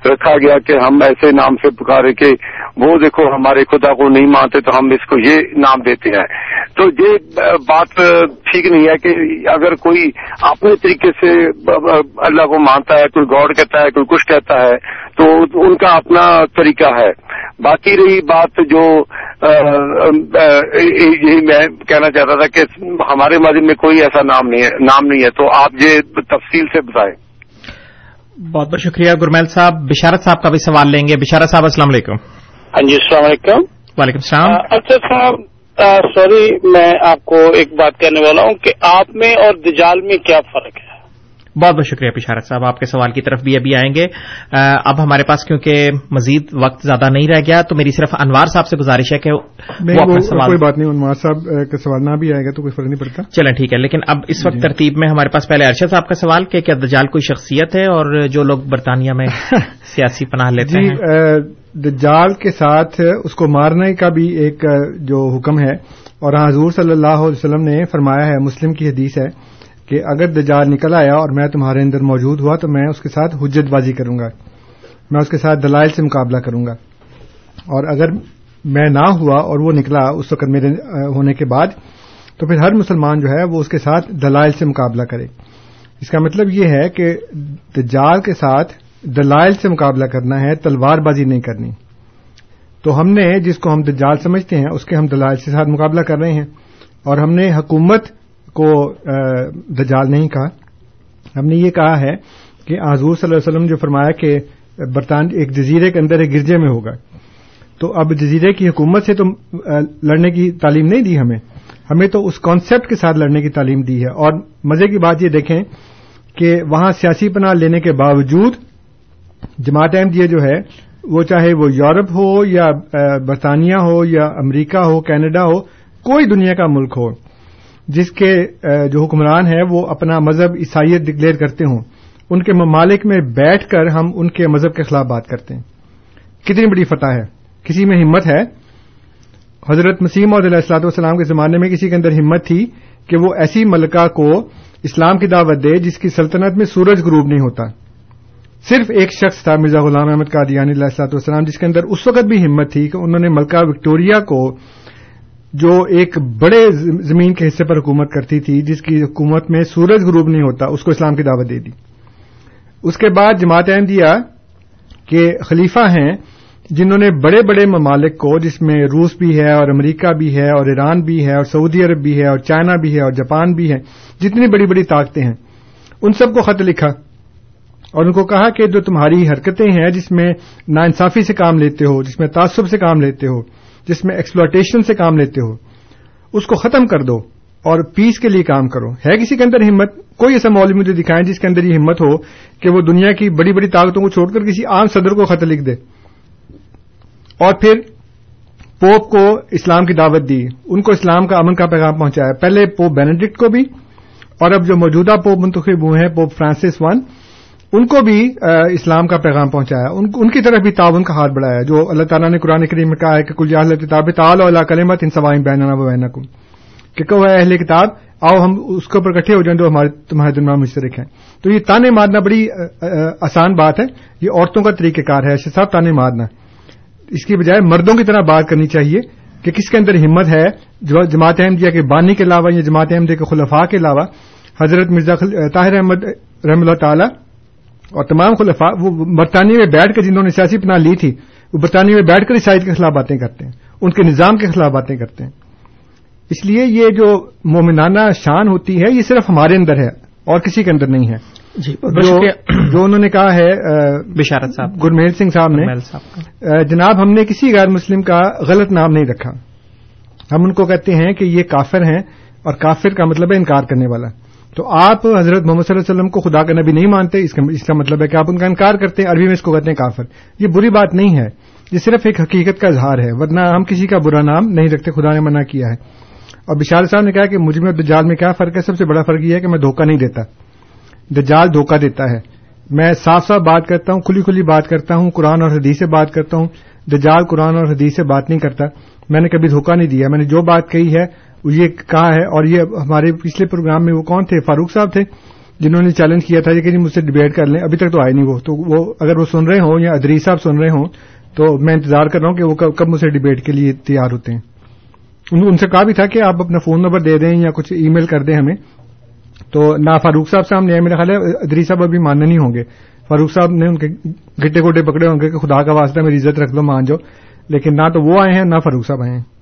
رکھا گیا کہ ہم ایسے نام سے پکارے کہ وہ دیکھو ہمارے خدا کو نہیں مانتے تو ہم اس کو یہ نام دیتے ہیں۔ تو یہ بات ٹھیک نہیں ہے کہ اگر کوئی اپنے طریقے سے اللہ کو مانتا ہے، کوئی گاڈ کہتا ہے، کوئی کچھ کہتا ہے تو ان کا اپنا طریقہ ہے۔ باقی رہی بات جو یہی میں کہنا چاہتا تھا کہ ہمارے مذہب میں کوئی ایسا نام نہیں ہے نام نہیں ہے تو آپ یہ تفصیل سے بتائیں۔ بہت بہت شکریہ گرمیل صاحب۔ بشارت صاحب کا بھی سوال لیں گے۔ بشارت صاحب السلام علیکم۔ ہاں جی السلام علیکم۔ وعلیکم السلام۔ اچھا صاحب سوری میں آپ کو ایک بات کہنے والا ہوں کہ آپ میں اور دجال میں کیا فرق ہے؟ بہت بہت شکریہ پشارت صاحب آپ کے سوال کی طرف بھی ابھی آئیں گے۔ اب ہمارے پاس کیونکہ مزید وقت زیادہ نہیں رہ گیا تو میری صرف انوار صاحب سے گزارش ہے کہ کوئی بات نہیں انوار صاحب کا سوال نہ بھی آئے گا تو کوئی فرق نہیں پڑتا۔ چلیں ٹھیک ہے لیکن اب اس وقت جی۔ ترتیب میں ہمارے پاس پہلے ارشد صاحب کا سوال کہ کیا دجال کوئی شخصیت ہے اور جو لوگ برطانیہ میں *laughs* سیاسی پناہ لیتے جی ہیں؟ دجال کے ساتھ اس کو مارنے کا بھی ایک جو حکم ہے۔ اور حضور صلی اللہ علیہ وسلم نے فرمایا ہے مسلم کی حدیث ہے۔ کہ اگر دجال نکل آیا اور میں تمہارے اندر موجود ہوا تو میں اس کے ساتھ حجت بازی کروں گا۔ میں اس کے ساتھ دلائل سے مقابلہ کروں گا۔ اور اگر میں نہ ہوا اور وہ نکلا اس وقت میرے ہونے کے بعد، تو پھر ہر مسلمان جو ہے وہ اس کے ساتھ دلائل سے مقابلہ کرے۔ اس کا مطلب یہ ہے کہ دجال کے ساتھ دلائل سے مقابلہ کرنا ہے، تلوار بازی نہیں کرنی۔ تو ہم نے جس کو ہم دجال سمجھتے ہیں، اس کے ہم دلائل کے ساتھ مقابلہ کر رہے ہیں۔ اور ہم نے حکومت کو دجال نہیں کہا۔ ہم نے یہ کہا ہے کہ حضور صلی اللہ علیہ وسلم جو فرمایا کہ برطان ایک جزیرے کے اندر ایک گرجے میں ہوگا۔ تو اب جزیرے کی حکومت سے تو لڑنے کی تعلیم نہیں دی ہمیں۔ ہمیں تو اس کانسیپٹ کے ساتھ لڑنے کی تعلیم دی ہے۔ اور مزے کی بات یہ دیکھیں کہ وہاں سیاسی پناہ لینے کے باوجود جماعت احمدیہ جو ہے، وہ چاہے وہ یورپ ہو یا برطانیہ ہو یا امریکہ ہو، کینیڈا ہو، کوئی دنیا کا ملک ہو۔ جس کے جو حکمران ہیں، وہ اپنا مذہب عیسائیت ڈکلیئر کرتے ہوں۔ ان کے ممالک میں بیٹھ کر ہم ان کے مذہب کے خلاف بات کرتے ہیں۔ کتنی بڑی فتح ہے۔ کسی میں ہمت ہے۔ حضرت مسیم اور علیہ السلاط والسلام کے زمانے میں کسی کے اندر ہمت تھی کہ وہ ایسی ملکہ کو اسلام کی دعوت دے جس کی سلطنت میں سورج غروب نہیں ہوتا۔ صرف ایک شخص تھا، مرزا غلام احمد قادیانی علیہ السلاط والسلام، جس کے اندر اس وقت بھی ہمت تھی کہ انہوں نے ملکہ وکٹوریا کو جو ایک بڑے زمین کے حصے پر حکومت کرتی تھی، جس کی حکومت میں سورج غروب نہیں ہوتا، اس کو اسلام کی دعوت دے دی۔ اس کے بعد جماعت احمدیہ کے خلیفہ ہیں، جنہوں نے بڑے بڑے ممالک کو، جس میں روس بھی ہے اور امریکہ بھی ہے اور ایران بھی ہے اور سعودی عرب بھی ہے اور چائنا بھی ہے اور جاپان بھی ہے، جتنی بڑی بڑی طاقتیں ہیں، ان سب کو خط لکھا۔ اور ان کو کہا کہ جو تمہاری حرکتیں ہیں، جس میں ناانصافی سے کام لیتے ہو، جس میں تعصب سے کام لیتے ہو جس میں ایکسپلوٹیشن سے کام لیتے ہو، اس کو ختم کر دو اور پیس کے لیے کام کرو۔ ہے کسی کے اندر ہمت؟ کوئی ایسا مولوی مجھے دکھائیں جس کے اندر یہ ہمت ہو کہ وہ دنیا کی بڑی بڑی طاقتوں کو چھوڑ کر کسی عام صدر کو خط لکھ دے۔ اور پھر پوپ کو اسلام کی دعوت دی۔ ان کو اسلام کا امن کا پیغام پہنچایا۔ پہلے پوپ بینیڈکٹ کو بھی، اور اب جو موجودہ پوپ منتخب ہوئے ہیں، پوپ فرانسس ون ان کو بھی اسلام کا پیغام پہنچایا۔ ان کی طرف بھی تعاون کا ہاتھ بڑھایا جو اللہ تعالیٰ نے قرآن کریم میں کہا ہے کہ کل جاہل کتاب تعال اللہ کلمت ان سوائیں بیننا بین کو کہ کہ ہے اہل کتاب، آؤ ہم اس کے اوپر اکٹھے ہو جائیں جو ہمارے تمہارے دن میں مشترک ہیں۔ تو یہ تانے مارنا بڑی آسان بات ہے۔ یہ عورتوں کا طریقہ کار ہے صاحب تانے مارنا۔ اس کی بجائے مردوں کی طرح بات کرنی چاہیے کہ کس کے اندر ہمت ہے۔ جو جماعت احمدیہ کے بانی کے علاوہ یا جماعت احمدیہ کے خلفاء کے علاوہ، حضرت مرزا طاہر احمد رحم اللہ تعالی اور تمام خلفاء وہ برطانیہ میں بیٹھ کر جنہوں نے سیاسی پناہ لی تھی وہ برطانیہ میں بیٹھ کر عیسائیت کے خلاف باتیں کرتے ہیں ان کے نظام کے خلاف باتیں کرتے ہیں۔ اس لیے یہ جو مومنانہ شان ہوتی ہے یہ صرف ہمارے اندر ہے اور کسی کے اندر نہیں ہے۔ جی جو انہوں نے کہا ہے بشارت صاحب گرمیل سنگھ صاحب نے جناب ہم نے کسی غیر مسلم کا غلط نام نہیں رکھا۔ ہم ان کو کہتے ہیں کہ یہ کافر ہیں اور کافر کا مطلب ہے انکار کرنے والا۔ تو آپ حضرت محمد صلی اللہ علیہ وسلم کو خدا کا نبی نہیں مانتے، اس کا مطلب ہے کہ آپ ان کا انکار کرتے ہیں، عربی میں اس کو کہتے ہیں کافر۔ یہ بری بات نہیں ہے، یہ صرف ایک حقیقت کا اظہار ہے، ورنہ ہم کسی کا برا نام نہیں رکھتے، خدا نے منع کیا ہے۔ اور بشار صاحب نے کہا کہ مجھ میں دجال میں کیا فرق ہے؟ سب سے بڑا فرق یہ ہے کہ میں دھوکہ نہیں دیتا۔ دجال دھوکہ دیتا ہے۔ میں صاف صاف بات کرتا ہوں، کھلی کھلی بات کرتا ہوں، قرآن اور حدیث سے بات کرتا ہوں۔ دجال قرآن اور حدیث سے بات نہیں کرتا۔ میں نے کبھی دھوکہ نہیں دیا، میں نے جو بات کہی ہے یہ کہا ہے اور یہ ہمارے پچھلے پروگرام میں وہ کون تھے؟ فاروق صاحب تھے، جنہوں نے چیلنج کیا تھا کہ جی مجھ سے ڈبیٹ کر لیں، ابھی تک تو آئے نہیں وہ۔ تو وہ اگر وہ سن رہے ہوں یا ادری صاحب سن رہے ہوں، تو میں انتظار کر رہا ہوں کہ وہ کب مجھ سے ڈبیٹ کے لیے تیار ہوتے ہیں۔ ان سے کہا بھی تھا کہ آپ اپنا فون نمبر دے دیں یا کچھ ای میل کر دیں ہمیں۔ تو نہ فاروق صاحب سامنے آئے، میرا خیال ہے ادری صاحب ابھی ماننے نہیں ہوں گے۔ فاروق صاحب نے ان کے گٹے گوٹے پکڑے ہوں گے کہ خدا کا واسطہ، میری عزت رکھ لو، مان جاؤ۔ لیکن نہ تو وہ آئے ہیں، نہ فاروق صاحب آئے ہیں۔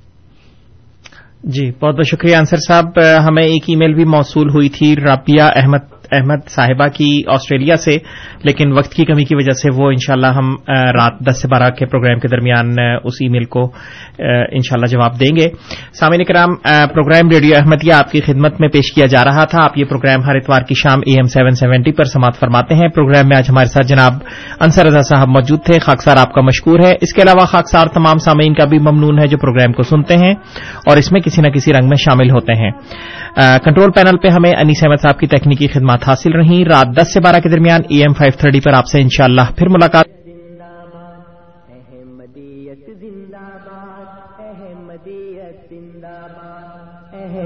جی بہت بہت شکریہ انصر صاحب، ہمیں ایک ای میل بھی موصول ہوئی تھی رابیہ احمد احمد صاحبہ کی آسٹریلیا سے، لیکن وقت کی کمی کی وجہ سے وہ انشاءاللہ ہم رات دس سے بارہ کے پروگرام کے درمیان اس ای میل کو انشاءاللہ جواب دیں گے۔ سامعین کرام پروگرام ریڈیو احمدیہ آپ کی خدمت میں پیش کیا جا رہا تھا۔ آپ یہ پروگرام ہر اتوار کی شام اے ایم سیون سیونٹی پر سماعت فرماتے ہیں۔ پروگرام میں آج ہمارے ساتھ جناب انصر رضا صاحب موجود تھے۔ خاکسار آپ کا مشکور ہے۔ اس کے علاوہ خاکسار تمام سامعین کا بھی ممنون ہے جو پروگرام کو سنتے ہیں اور اس میں کسی نہ کسی رنگ میں شامل ہوتے ہیں۔ کنٹرول پینل پہ ہمیں انیس احمد صاحب کی تکنیکی خدمات حاصل رہیں۔ رات دس سے بارہ کے درمیان ای ایم فائیو تھرٹی پر آپ سے انشاءاللہ پھر ملاقات۔